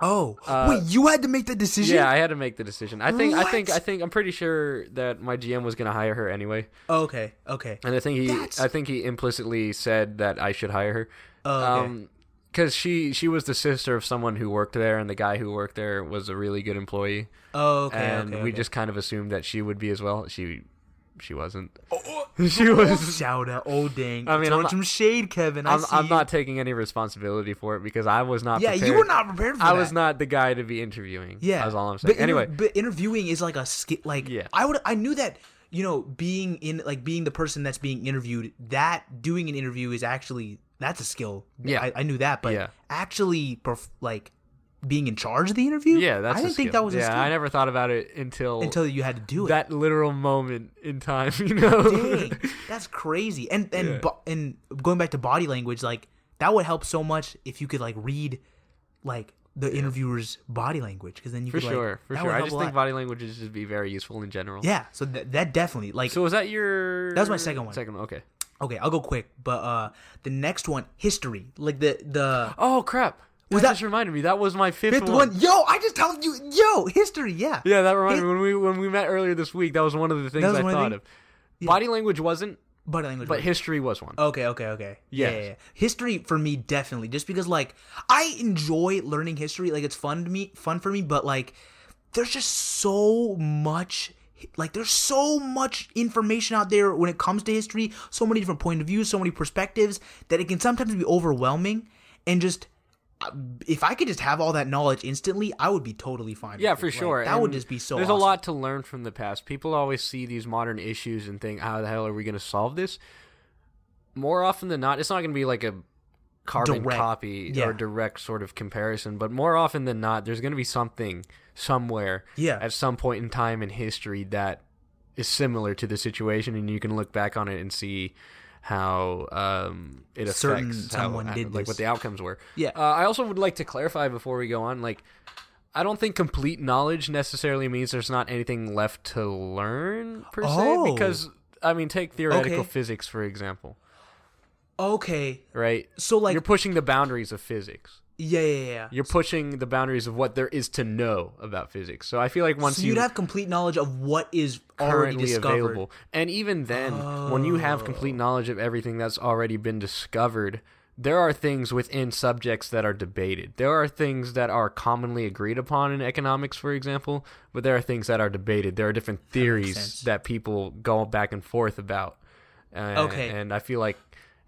Oh, Uh, wait, you had to make the decision. Yeah, I had to make the decision. I think I think I think I'm pretty sure that my GM was gonna hire her anyway. Okay. Okay. And I think he That's- I think he implicitly said that I should hire her. Oh, okay. Um, because she she was the sister of someone who worked there, and the guy who worked there was a really good employee, Oh, okay. and okay, we okay. just kind of assumed that she would be as well. She she wasn't. Oh, oh she oh, was. Shout out. Oh, dang. I mean, Throwing I'm not- some shade, Kevin. I I'm, I'm not taking any responsibility for it because I was not. Yeah, prepared. you were not prepared for I that. was not the guy to be interviewing. Yeah, that's all I'm saying. But inter- anyway, but interviewing is like a skill. Like, Yeah. I would, I knew that. You know, being in like being the person that's being interviewed, that doing an interview is actually that's a skill. Yeah. I, I knew that, but Yeah. actually, perf- like being in charge of the interview, yeah, that's. I didn't think that was a yeah. I never thought about it until until you had to do it. that literal moment in time. You know. Dang, that's crazy. And and Yeah. bo- and going back to body language, like that would help so much if you could like read like the interviewer's body language, because then you for could like, sure, for sure. I just think body language is just be very useful in general. yeah. So that that definitely like So was that your? That was my second one. Second, okay. Okay, I'll go quick, but uh the next one, history, like the the Oh crap! Was that, that- just reminded me. That was my fifth, fifth one. Yo, I just told you, yo, history, yeah, Yeah, that reminded His- me when we when we met earlier this week. That was one of the things I one of thought of. Body language wasn't, body language. but history was one. Okay, okay, okay. Yeah, yeah, yeah. History for me definitely just because like I enjoy learning history, like it's fun to me, fun for me, but like there's just so much like there's so much information out there when it comes to history, so many different point of views, so many perspectives that it can sometimes be overwhelming and just uh, if I could just have all that knowledge instantly, I would be totally fine. Yeah, with for. Like, sure. that would just be so. There's awesome. a lot to learn from the past. People always see these modern issues and think, "How the hell are we going to solve this?" More often than not, it's not going to be like a carbon Direct. copy Yeah. or direct sort of comparison, but more often than not, there's going to be something somewhere Yeah. at some point in time in history that is similar to the situation, and you can look back on it and see how um, it Certain affects how, someone did like this. what the outcomes were. Yeah. Uh, I also would like to clarify before we go on, like. I don't think complete knowledge necessarily means there's not anything left to learn per Oh. se. Because I mean, take theoretical Okay. physics for example, Okay, right? so like You're pushing the boundaries of physics. yeah, yeah, yeah. You're pushing the boundaries of what there is to know about physics. So I feel like once So you you'd have complete knowledge of what is already discovered. available. And even then, when you have Oh. complete knowledge of everything that's already been discovered, there are things within subjects that are debated. There are things that are commonly agreed upon in economics, for example, but there are things that are debated. There are different theories sense. that people go back and forth about. Uh, Okay. And I feel like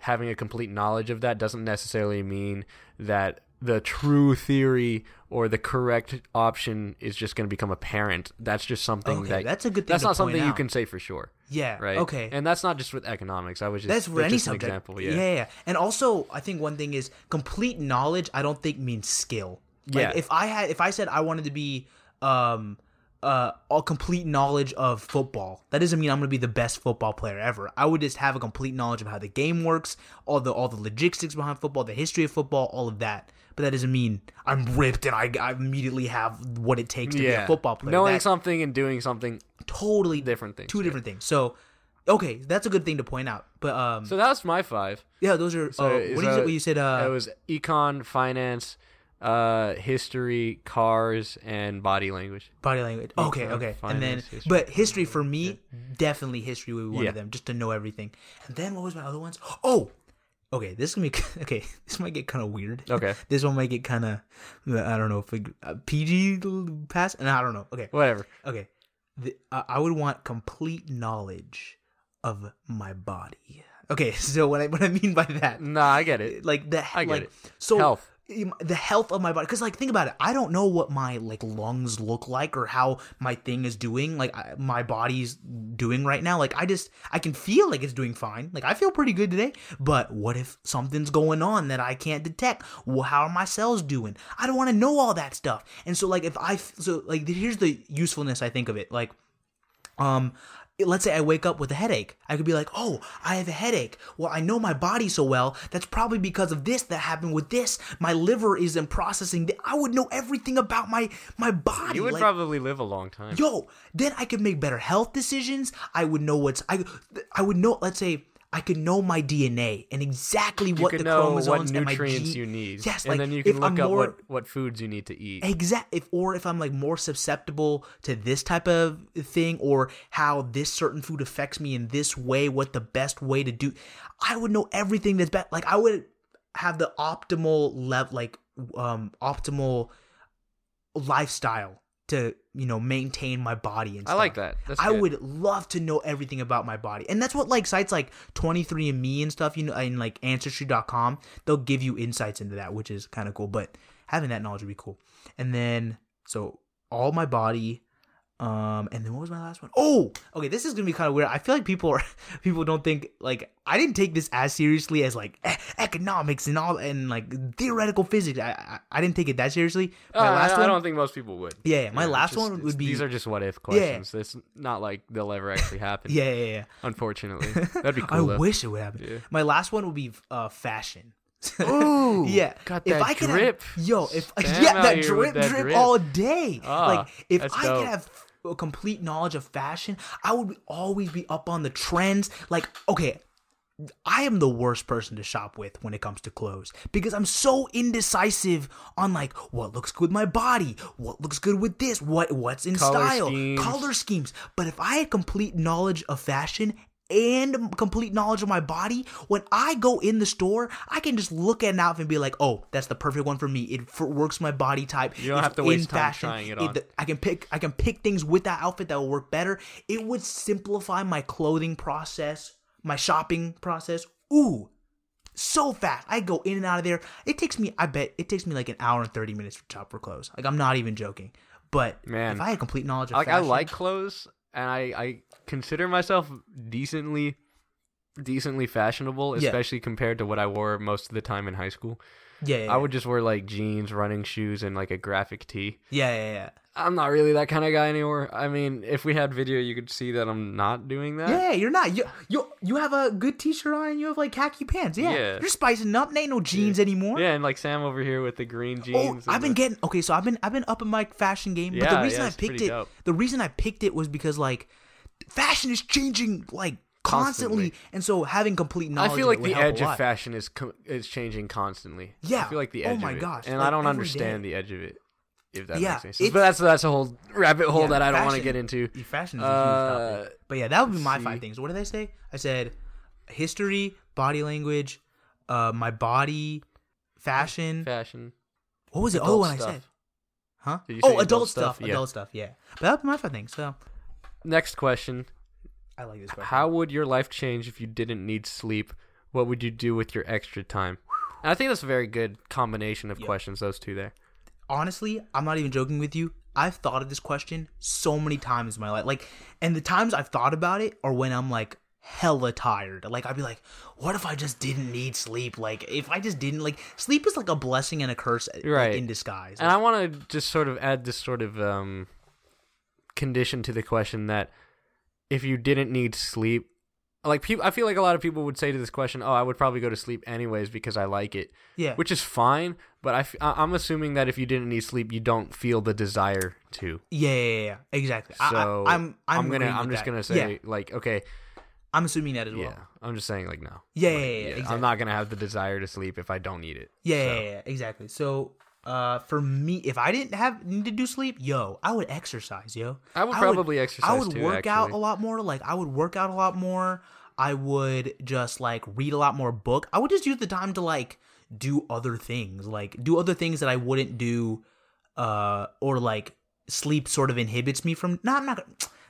having a complete knowledge of that doesn't necessarily mean that the true theory or the correct option is just going to become apparent. That's just something Okay, that that's a good thing That's not something you can say for sure, Yeah. right? Okay. and that's not just with economics. I was just that's for that's any just an subject. example. yeah. Yeah. yeah, And also, I think one thing is complete knowledge. I don't think means skill. Like, Yeah. If I had, if I said I wanted to be, um, uh, all complete knowledge of football, that doesn't mean I'm going to be the best football player ever. I would just have a complete knowledge of how the game works, all the all the logistics behind football, the history of football, all of that. But that doesn't mean I'm ripped and I, I immediately have what it takes to be a football player. Knowing something and doing something. totally different things, Two yeah. different things. So, okay, that's a good thing to point out. But um, So that's my five. yeah, those are. So uh, what it? that- What you said? Uh, it was econ, finance, uh, history, cars, and body language. body language. Okay, okay, and then history. but history for me, definitely history would be one Yeah. of them, just to know everything. And then what was my other ones? Oh, okay, this is gonna be okay. This might get kind of weird. Okay. this one might get kind of I don't know if it, uh, PG pass, and I don't know. Okay, Whatever. okay, the, uh, I would want complete knowledge of my body. Okay, so what I what I mean by that, Nah, I get it. like the I get like it. so Health. The health of my body. Because like think about it. I don't know what my like lungs look like or how my thing is doing like I, my body's doing right now. Like i just i can feel like it's doing fine. Like i feel pretty good today. But what if something's going on that i can't detect? Well how are my cells doing? I don't want to know all that stuff. And so like if i so like here's the usefulness i think of it. Like um let's say I wake up with a headache. I could be like, oh, I have a headache. Well, I know my body so well. That's probably because of this that happened with this. My liver isn't processing. th- I would know everything about my my body. You would Like, probably live a long time. yo then i could make better health decisions i would know what's i i would know let's say i could know my dna and exactly you what the chromosomes what and my nutrients gene- you need. yes and like then you can look I'm up more, what, what foods you need to eat. exact if or if i'm like more susceptible to this type of thing or how this certain food affects me in this way what the best way to do i would know everything that's best like i would have the optimal level like um optimal lifestyle to you know maintain my body and stuff. I like that. That's I good. would love to know everything about my body. And that's what like sites like 23andme and stuff, you know, and like ancestry.com, they'll give you insights into that, which is kind of cool, but having that knowledge would be cool. And then so all my body um and then what was my last one? Oh, okay, this is going to be kind of weird. I feel like people are people don't think like I didn't take this as seriously as like e- economics and all and like theoretical physics. I I, I didn't take it that seriously. Uh, My I, last I one don't think most people would. Yeah, yeah, my it's last just- one would be These are just what if questions. Yeah. It's not like they'll ever actually happen. Yeah, yeah, yeah. Unfortunately, that'd be I cool. though. wish it would happen. Yeah. My last one would be uh, fashion. Ooh, yeah. got if that I could drip. have, yo, if Spam yeah, that drip, that drip, drip. all day. Ah, like if I dope. could have a complete knowledge of fashion, I would always be up on the trends. Like, okay, I am the worst person to shop with when it comes to clothes because I'm so indecisive on like what looks good with my body, what looks good with this, what what's in Color style, schemes. color schemes. But if I had complete knowledge of fashion and complete knowledge of my body, when I go in the store, I can just look at an outfit and be like, "Oh, that's the perfect one for me. It f- works my body type. You don't It's have to waste in time fashion. trying it on. I can pick. I can pick things with that outfit that will work better. It would simplify my clothing process, my shopping process. Ooh, so fast. I go in and out of there. It takes me. I bet it takes me like an hour and thirty minutes to shop for clothes. Like I'm not even joking. But Man. if I had complete knowledge of like I like clothes, and I I consider myself decently decently fashionable, Yeah. especially compared to what I wore most of the time in high school. yeah, yeah, I would just wear like jeans, running shoes, and like a graphic tee. yeah, yeah, yeah. I'm not really that kind of guy anymore. I mean, if we had video, you could see that I'm not doing that. Yeah, you're not. You you you have a good t-shirt on and you have like khaki pants. Yeah, Yeah. you're spicing up. There ain't no jeans anymore. Yeah, and like Sam over here with the green jeans. Oh, jeans. I've been the- getting okay. So I've been I've been up in my fashion game. but Yeah, the reason yeah, I picked it, dope. the reason I picked it was because like fashion is changing like constantly, Constantly. and so having complete knowledge. I feel like the edge of fashion is is changing constantly. Yeah. I feel like the edge. Oh my of it. gosh, and like, I don't understand day. the edge of it. If that Yeah, makes any sense, but that's that's a whole rabbit hole Yeah, that I don't want to get into. Fashion is a huge Uh, topic. But yeah, that would be my see. five things. What did I say? I said history, body language, uh, my body, fashion. Fashion. What was it? adult oh, what I said. Huh? Oh, adult, adult stuff. stuff? Yeah. Adult stuff. Yeah. But that would be my five things. So Next question: I like this question. How would your life change if you didn't need sleep? What would you do with your extra time? And I think that's a very good combination of Yeah. questions. Those two there. honestly, I'm not even joking with you. I've thought of this question so many times in my life. Like, and the times I've thought about it are when I'm like hella tired. Like, I'd be like, what if I just didn't need sleep? Like, if I just didn't, like, sleep is like a blessing and a curse like, Right. in disguise. And I want to just sort of add this sort of um, condition to the question that if you didn't need sleep, like people, I feel like a lot of people would say to this question, "Oh, I would probably go to sleep anyways because I like it," yeah. which is fine. But I f- I'm assuming that if you didn't need sleep, you don't feel the desire to. yeah, yeah, yeah, yeah, exactly. So I, am I'm, I'm gonna, I'm just that. gonna say yeah, like, okay, I'm assuming that as well. yeah, I'm just saying like no. Yeah, yeah, Like, yeah, yeah, exactly. I'm not gonna have the desire to sleep if I don't need it. Yeah, So, yeah, yeah, yeah, exactly. So, uh, for me, if I didn't have need to do sleep, yo, I would exercise, yo. I would probably exercise I would too, work out a lot more. Like, I would work out a lot more. I would just like read a lot more book. I would just use the time to like do other things, like do other things that I wouldn't do, uh, or like sleep sort of inhibits me from. No, I'm not.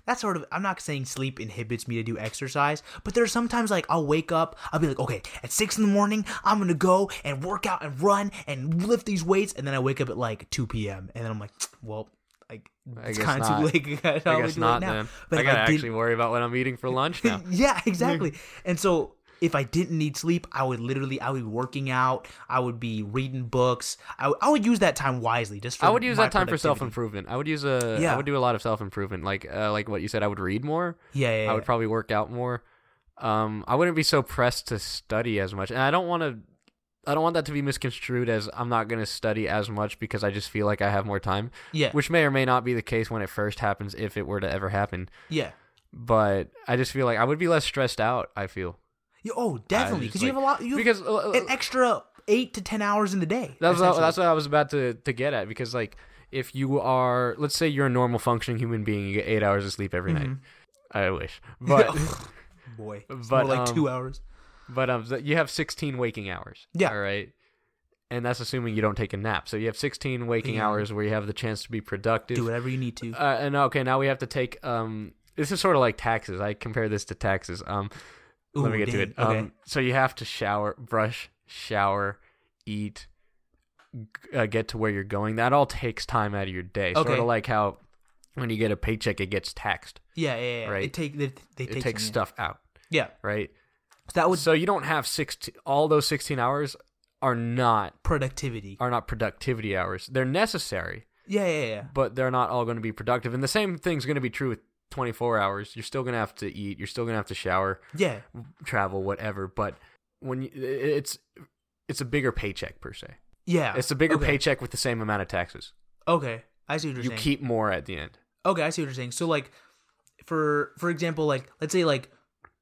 That's sort of. I'm not saying sleep inhibits me to do exercise, but there's sometimes like I'll wake up. I'll be like, okay, at six in the morning, I'm gonna go and work out and run and lift these weights, and then I wake up at like two p.m. and then I'm like, well, like I it's kind of too late. I guess not. But I gotta did- actually worry about what I'm eating for lunch now. yeah, exactly. and so if I didn't need sleep, I would literally I would be working out, I would be reading books. I, would- use that time wisely. Just for I would use that time for self improvement. I would use a. I Yeah. I would do a lot of self improvement, like uh, like what you said. I would read more. Yeah, yeah, I would yeah. probably work out more. Um, I wouldn't be so pressed to study as much, and I don't want to. I don't want that to be misconstrued as I'm not going to study as much because I just feel like I have more time, yeah, which may or may not be the case when it first happens, if it were to ever happen. yeah. But I just feel like I would be less stressed out. I feel Yeah, Oh, definitely, because you have a lot. You because uh, an extra eight to ten hours in the day. That's what, that's what I was about to, to get at because like if you are let's say you're a normal functioning human being you get eight hours of sleep every night. I wish, but boy. It's but, like um, two hours. but um you have 16 waking hours. Yeah. All right. And that's assuming you don't take a nap. So you have 16 waking Yeah. hours where you have the chance to be productive. Do whatever you need to. Uh, and okay, now we have to take um this is sort of like taxes. I compare this to taxes. Um let me Ooh, get to it. Okay. Um, so you have to shower, brush, shower, eat, uh, get to where you're going. That all takes time out of your day. Okay. Sort of like how when you get a paycheck, it gets taxed. yeah, yeah, yeah. right. They take they, they It takes stuff out, Yeah, right? that was So you don't have sixteen. All those sixteen hours are not productivity. are not productivity hours. They're necessary, Yeah, yeah, yeah. but they're not all going to be productive. And the same thing's going to be true with 24 hours. You're still to have to eat. You're still to have to shower. Yeah, travel, whatever. But when you, it's it's a bigger paycheck per se. yeah. It's a bigger okay. paycheck with the same amount of taxes. Okay, I see what you're You saying. You keep more at the end. Okay, I see what you're saying. So like for for example, like let's say like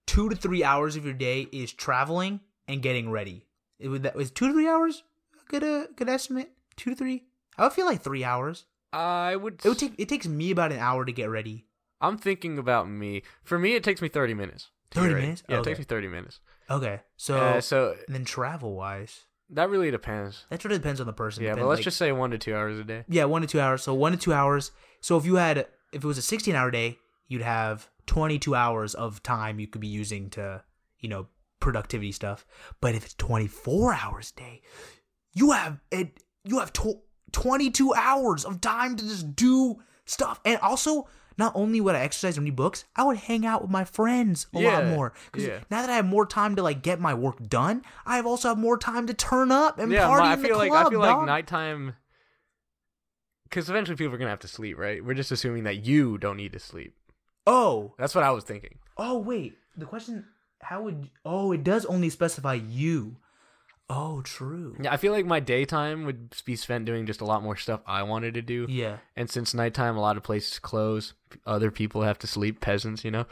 two to three hours of your day is traveling and getting ready. It would that was two to three hours a good uh, good estimate? Two to three? I would feel like three hours. I would. It would take it takes me about an hour to get ready. I'm thinking about me. For me, it takes me 30 minutes. 30 minutes? Yeah, Okay. it takes me 30 minutes. Okay. So, Uh, so and then travel wise. that really depends. That sort of depends on the person. Yeah, Then, but let's like- just say one to two hours a day. Yeah, one to two hours. So one to two hours. So if you had, if it was a 16 hour day, you'd have 22 hours of time you could be using to, you know, productivity stuff. But if it's 24 hours a day, you have it. You have tw- 22 hours of time to just do stuff. And also, not only would I exercise and read books, I would hang out with my friends a lot more. Because yeah. now that I have more time to like get my work done, I have also have more time to turn up and Yeah, party my- I in the feel club. like I feel like nighttime. Because eventually people are gonna have to sleep, right? We're just assuming that you don't need to sleep. oh, That's what I was thinking. Oh wait, the question: How would? Oh, it does only specify you. Oh, true. Yeah, I feel like my daytime would be spent doing just a lot more stuff I wanted to do. Yeah. And since nighttime, a lot of places close. Other people have to sleep. Peasants, you know.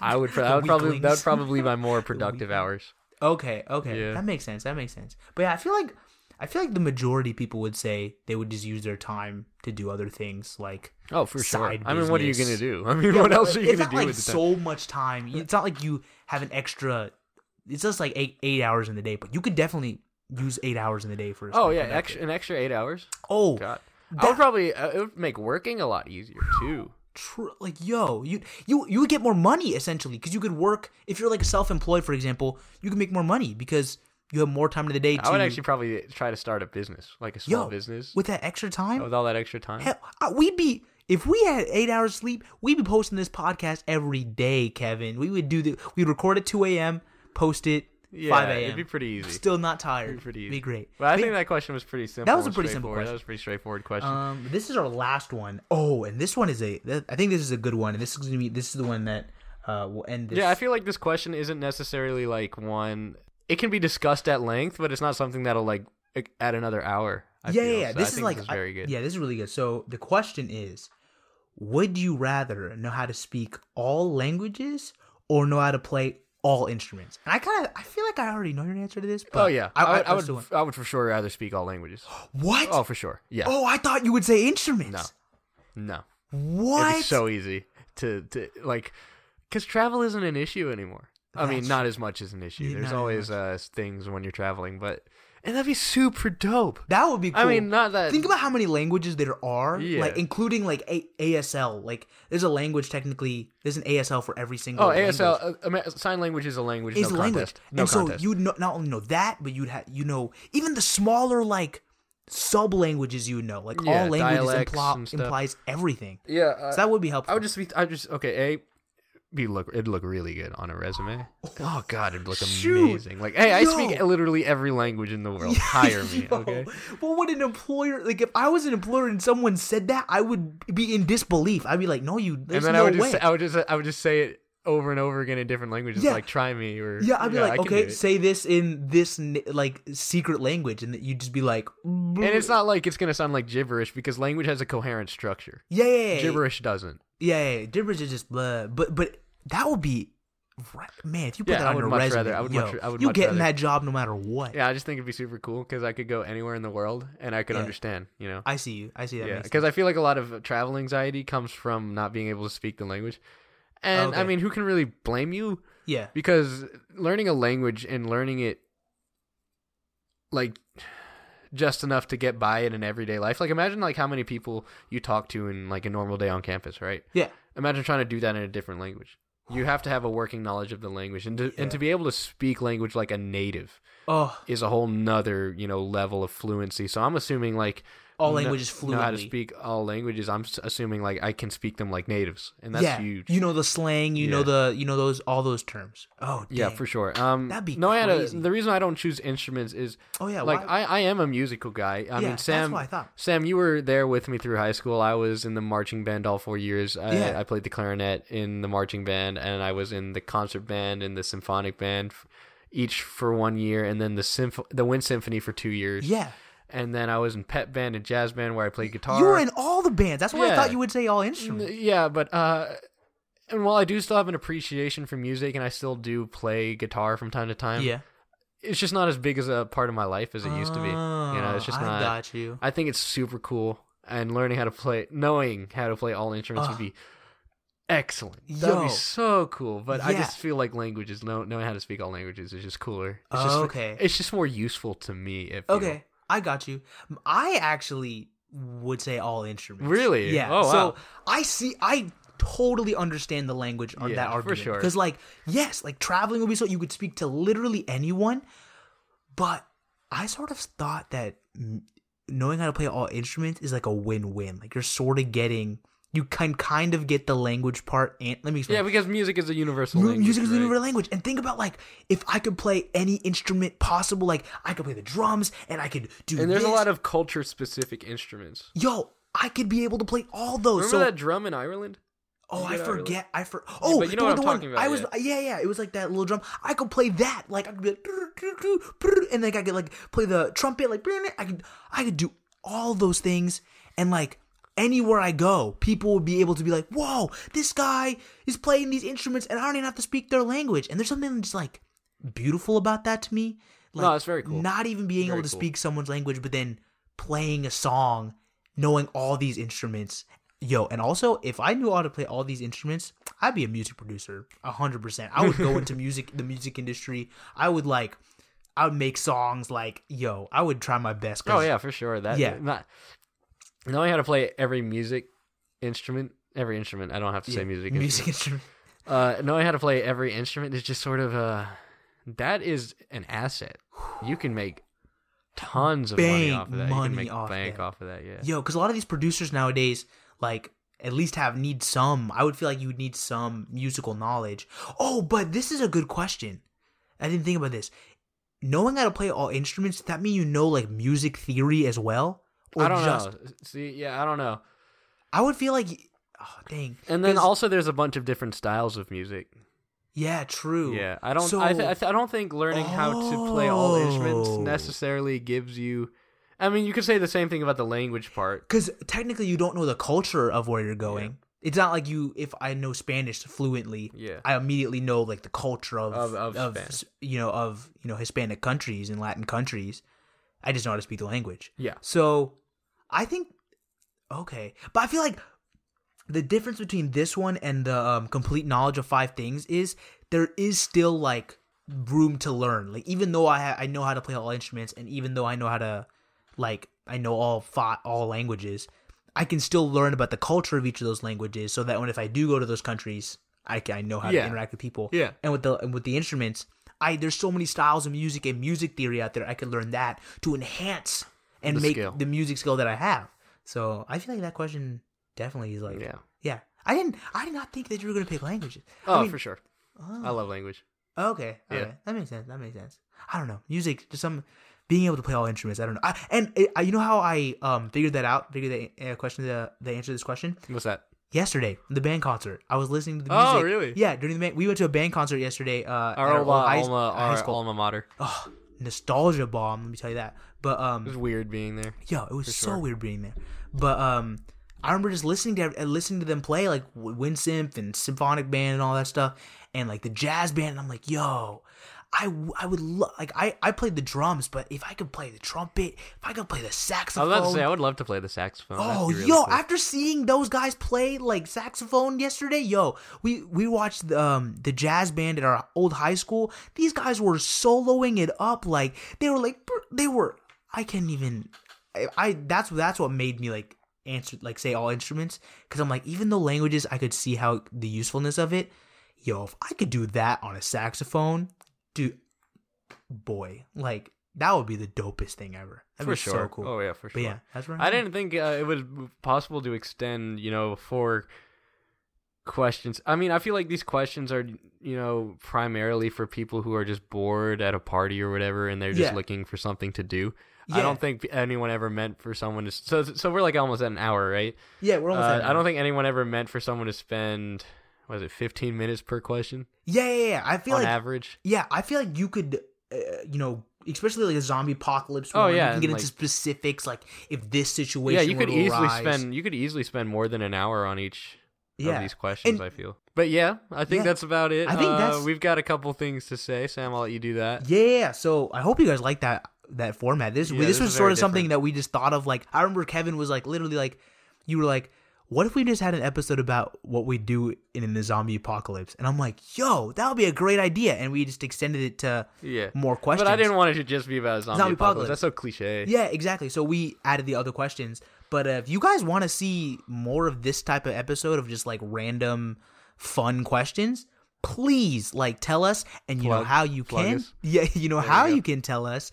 I would. That would probably. That would probably be my more productive hours. Okay. Okay. Yeah. That makes sense. That makes sense. But yeah, I feel like I feel like the majority of people would say they would just use their time to do other things like. Oh, for sure. Side I mean, what are you gonna do? I mean, Yeah, what else are you gonna do like with so much time. It's not like you have an extra. It's just like eight eight hours in the day, but you could definitely use eight hours in the day for. Oh yeah, extra, an extra eight hours. Oh, God, I That- would probably. Uh, it would make working a lot easier too. True, like yo, you you you would get more money essentially because you could work if you're like self-employed, for example, you can make more money because you have more time in the day. To, I would actually probably try to start a business, like a small yo business, with that extra time. with all that extra time. Hell, we'd be if we had eight hours sleep, we'd be posting this podcast every day, Kevin. We would do the we'd record at two a.m., post it Yeah, five a.m. it'd be pretty easy. Still not tired. It'd be pretty easy. Be great. But I But think that question was pretty simple. That was a pretty simple question. That was a pretty straightforward question. Um, this is our last one. Oh, and this one is a. I think this is a good one, and this is gonna be. This is the one that uh will end this. yeah, I feel like this question isn't necessarily like one. It can be discussed at length, but it's not something that'll like add another hour. I yeah, feel. yeah, yeah. So This I is think like this is very good. yeah, this is really good. So the question is, would you rather know how to speak all languages or know how to play all instruments? And I kind of, I feel like I already know your answer to this. But Oh yeah, I, would. I, would. do. I would for sure rather speak all languages. What? Oh, for sure. Yeah. Oh, I thought you would say instruments. No. No. What? It'd so easy to to like, because travel isn't an issue anymore. I mean, not as much as an issue. Yeah, There's always uh, things when you're traveling, but and that'd be super dope. that would be. cool. I mean, not that. Think about how many languages there are, Yeah. like including like a- ASL. Like, there's a language technically. There's an ASL for every single. oh, language. ASL uh, sign language is a language. is no a language. No and contest. so you'd know, not only know that, but you'd have you know even the smaller like sub languages you know. Like Yeah, all languages dialects imply, and stuff. implies everything. yeah, uh, So that would be helpful. I would just be. I just okay. A be look it'd look really good on a resume. Oh god, it'd look Shoot. amazing. Like, hey, I Yo. speak literally every language in the world. Hire me, Yo, okay? Well, what an employer like if I was an employer and someone said that, I would be in disbelief. I'd be like, "No, you." And There's then no I would way. just say, I would just I would just say it over and over again in different languages. Yeah. Like, try me or yeah, I'd be I like, "Okay, say this in this like secret language," and you'd just be like, And it's not like it's gonna sound like gibberish because language has a coherent structure. yeah, yeah, yeah, Gibberish doesn't. Yeah, yeah, yeah. gibberish is just blah. But but that would be, man. If you put Yeah, that on your resume, rather- I would yo, much- I would you getting rather. that job no matter what. Yeah, I just think it'd be super cool because I could go anywhere in the world and I could Yeah. understand. You know. I see you. I see that. Yeah, because I feel like a lot of uh, travel anxiety comes from not being able to speak the language. And I mean, who can really blame you? yeah. Because learning a language and learning it like just enough to get by in an everyday life. Like imagine like how many people you talk to in like a normal day on campus, right? Yeah. Imagine trying to do that in a different language. You have to have a working knowledge of the language and to, Yeah. and to be able to speak language like a native Oh, is a whole nother, you know, level of fluency. So I'm assuming like all kno- languages fluently. know how to speak all languages. I'm assuming like I can speak them like natives, and that's yeah, huge. You know the slang. You know the you know those all those terms. Oh, yeah, for sure. Um, That'd be no, I had a, the reason I don't choose instruments is Oh yeah, like why- I, I am a musical guy. I yeah, mean, Sam, That's what I thought. Sam, you were there with me through high school. I was in the marching band all four years. I, Yeah. I played the clarinet in the marching band, and I was in the concert band and the symphonic band, each for one year, and then the symph- the wind symphony for two years. Yeah, and then I was in pep band and jazz band where I played guitar. you were in all the bands. That's why I thought you would say all instruments. Yeah, but uh, and while I do still have an appreciation for music, and I still do play guitar from time to time, yeah, it's just not as big as a part of my life as it used to be. You know, it's Oh, just I not. got you. I think it's super cool, and learning how to play, knowing how to play all instruments would be excellent. That'd be so cool. But I just feel like languages, know, knowing how to speak all languages, is just cooler. It's Oh, just, okay. It's just more useful to me. If you- Okay, I got you. I actually would say all instruments. Really? Yeah. Oh, So wow. I see. I totally understand the language on Yeah, that for argument. sure. Because, like, yes, like traveling would be so you could speak to literally anyone, but I sort of thought that mm, knowing how to play all instruments is like a win-win. Like you're sort of getting. You can kind of get the language part, and let me explain. yeah, because music is a universal Mu- language. Music is right? universal language. And think about like if I could play any instrument possible, like I could play the drums and I could do And there's this. a lot of culture specific instruments. Yo, I could be able to play all those. Remember so that drum in Ireland? oh, I get out of forget. I for oh, but you know the, what the I'm one talking about, I was yeah. yeah, It was like that little drum. I could play that. Like I could be like, and like I could like play the trumpet. Like I could I could do all those things and like. Anywhere I go, people would be able to be like, "Whoa, this guy is playing these instruments, and I don't even have to speak their language." And there's something just like beautiful about that to me. Like, No, it's very cool. Not even being Very able to cool. speak someone's language, but then playing a song, knowing all these instruments. Yo, and also if I knew how to play all these instruments, I'd be a music producer, a hundred percent. I would go into music, the music industry. I would like, I would make songs like, yo, I would try my best. Oh yeah, for sure. That Yeah. Not knowing how to play every music instrument, every instrument. I don't have to yeah, say music. music instrument. instrument. Uh, knowing how to play every instrument is just sort of uh that is an asset. You can make tons of money Bank off of that. you money can make off bank that. off of that. Yeah. Yo, because a lot of these producers nowadays, like, at least have need some. I would feel like you would need some musical knowledge. Oh, but this is a good question. I didn't think about this. Knowing how to play all instruments, does that mean you know like music theory as well? I don't just, know. See, yeah, I don't know. I would feel like, oh dang. And then also, there's a bunch of different styles of music. yeah, true. Yeah, I don't. So- I, th- I, th- I don't think learning how to play all instruments Oh. necessarily gives you. I mean, you could say the same thing about the language part. Because technically, you don't know the culture of where you're going. It's not like you. If I know Spanish fluently, Yeah. I immediately know like the culture of Of- of Spanish. you know of you know Hispanic countries and Latin countries. I just know how to speak the language. Yeah. So, I think okay, but I feel like the difference between this one and the um, complete knowledge of five things is there is still like room to learn. Like even though I ha- I know how to play all instruments, and even though I know how to like I know all five all languages, I can still learn about the culture of each of those languages, so that when if I do go to those countries, I can I know how Yeah. to interact with people. Yeah. and with the and with the instruments, I there's so many styles of music and music theory out there. I could learn that to enhance and The make skill. the music skill that I have. So I feel like that question definitely is like Yeah. yeah. I didn't. I did not think that you were gonna pick languages. Oh, I mean, for sure. I love language. Okay. Yeah. Okay. That makes sense. That makes sense. I don't know. Music, just some being able to play all instruments. I don't know. I, and I, you know how I um figured that out. Figured the uh, question, the the answer to this question What's that? yesterday. The band concert. I was listening to the music. Oh, really? Yeah. During the band, we went to a band concert yesterday. Uh, Our, alma, high, alma, high our school. alma mater. Oh, nostalgia bomb. Let me tell you that. But It um, was weird being there. Yo, it was so sure. weird being there. But um, I remember just listening to uh, listening to them play like Wind Synth and symphonic band and all that stuff, and like the jazz band. And I'm like, yo, I, I would love like I I played the drums, but if I could play the trumpet, if I could play the I saxophone. was about to say I would love to play the saxophone. Oh, really yo! cool. After seeing those guys play like saxophone yesterday, yo, we we watched the, um the jazz band at our old high school. These guys were soloing it up like they were like they were. I can't even. I, I that's that's what made me like answer like say all instruments because I'm like even though languages I could see how the usefulness of it. Yo, if I could do that on a saxophone, dude, boy, like that would be the dopest thing ever. That'd for be sure. so cool. Oh yeah, for But sure. yeah, that's right. I didn't think uh, it was possible to extend, you know, four questions. I mean, I feel like these questions are, you know, primarily for people who are just bored at a party or whatever, and they're just Yeah. looking for something to do. Yeah. I don't think anyone ever meant for someone to. So, so we're like almost at an hour, right? Yeah, we're almost. Uh, I don't think anyone ever meant for someone to spend, was it, fifteen minutes per question Yeah, yeah, yeah. I feel on like average? yeah, I feel like you could, uh, you know, especially like a zombie apocalypse. Oh, yeah, you can get and, into like- specifics like if this situation. Yeah, you could easily arise. spend. You could easily spend more than an hour on each yeah. of these questions. And- I feel. But yeah, I think Yeah. that's about it. I think Uh, that's- we've got a couple things to say. Sam, I'll let you do that. Yeah. So I hope you guys like that that format. This Yeah, this, this was sort of something that we just thought of. Like I remember Kevin was like literally like, you were like. What if we just had an episode about what we do in, the zombie apocalypse? And I'm like, yo, that would be a great idea. And we just extended it to Yeah. more questions. But I didn't want it to just be about zombie, Zombie apocalypse. apocalypse. That's so cliche. Yeah, exactly. So we added the other questions. But uh, if you guys want to see more of this type of episode of just like random fun questions, please like tell us and you know how you can. us. Yeah, you know There how go. you can tell us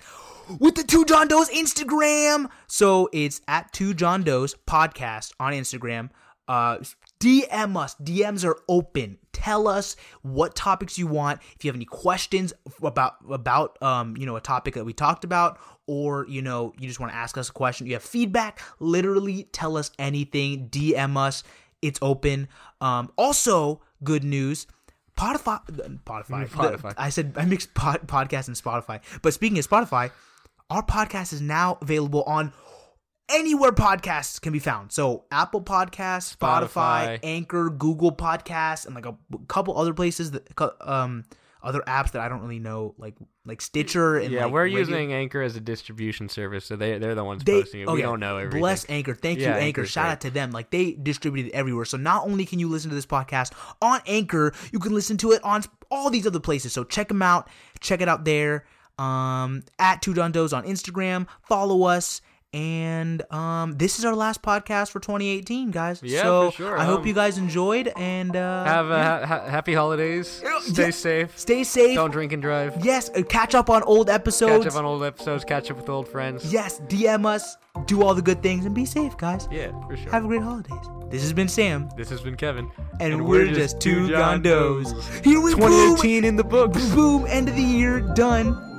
with the Two John Does Instagram. So it's at Two John Does podcast on Instagram. Uh, DM us. DMs are open. Tell us what topics you want. If you have any questions about about um you know a topic that we talked about, or you know you just want to ask us a question, you have feedback. Literally, tell us anything. DM us. It's open. Um, also, good news. Spotify, Spotify, Spotify. I said I mixed pod, podcast and Spotify. But speaking of Spotify, our podcast is now available on anywhere podcasts can be found. So Apple Podcasts, Spotify, Spotify. Anchor, Google Podcasts, and like a couple other places that um other apps that I don't really know, like like Stitcher and Yeah, like we're radio- using Anchor as a distribution service, so they they're the ones they posting it. oh we don't know everything. Bless Anchor. Thank you, Yeah, Anchor. Shout out to them. Like they distributed it everywhere. So not only can you listen to this podcast on Anchor, you can listen to it on all these other places. So check them out. Check it out there. Um, at Two John Does on Instagram. Follow us. And um, this is our last podcast for 2018, guys. Yeah, so for sure. I hope Um, you guys enjoyed and uh, Have uh, ha- ha- happy holidays. Stay yeah. safe. stay safe. Don't drink and drive. yes, uh, catch up on old episodes. Catch up on old episodes. Catch up with old friends. yes, DM us. Do all the good things and be safe, guys. Yeah, for sure. Have a great holidays. This has been Sam, this has been Kevin, and, we're, just two John Does. Here we go. 2018 in the books. Boom, end of the year, done.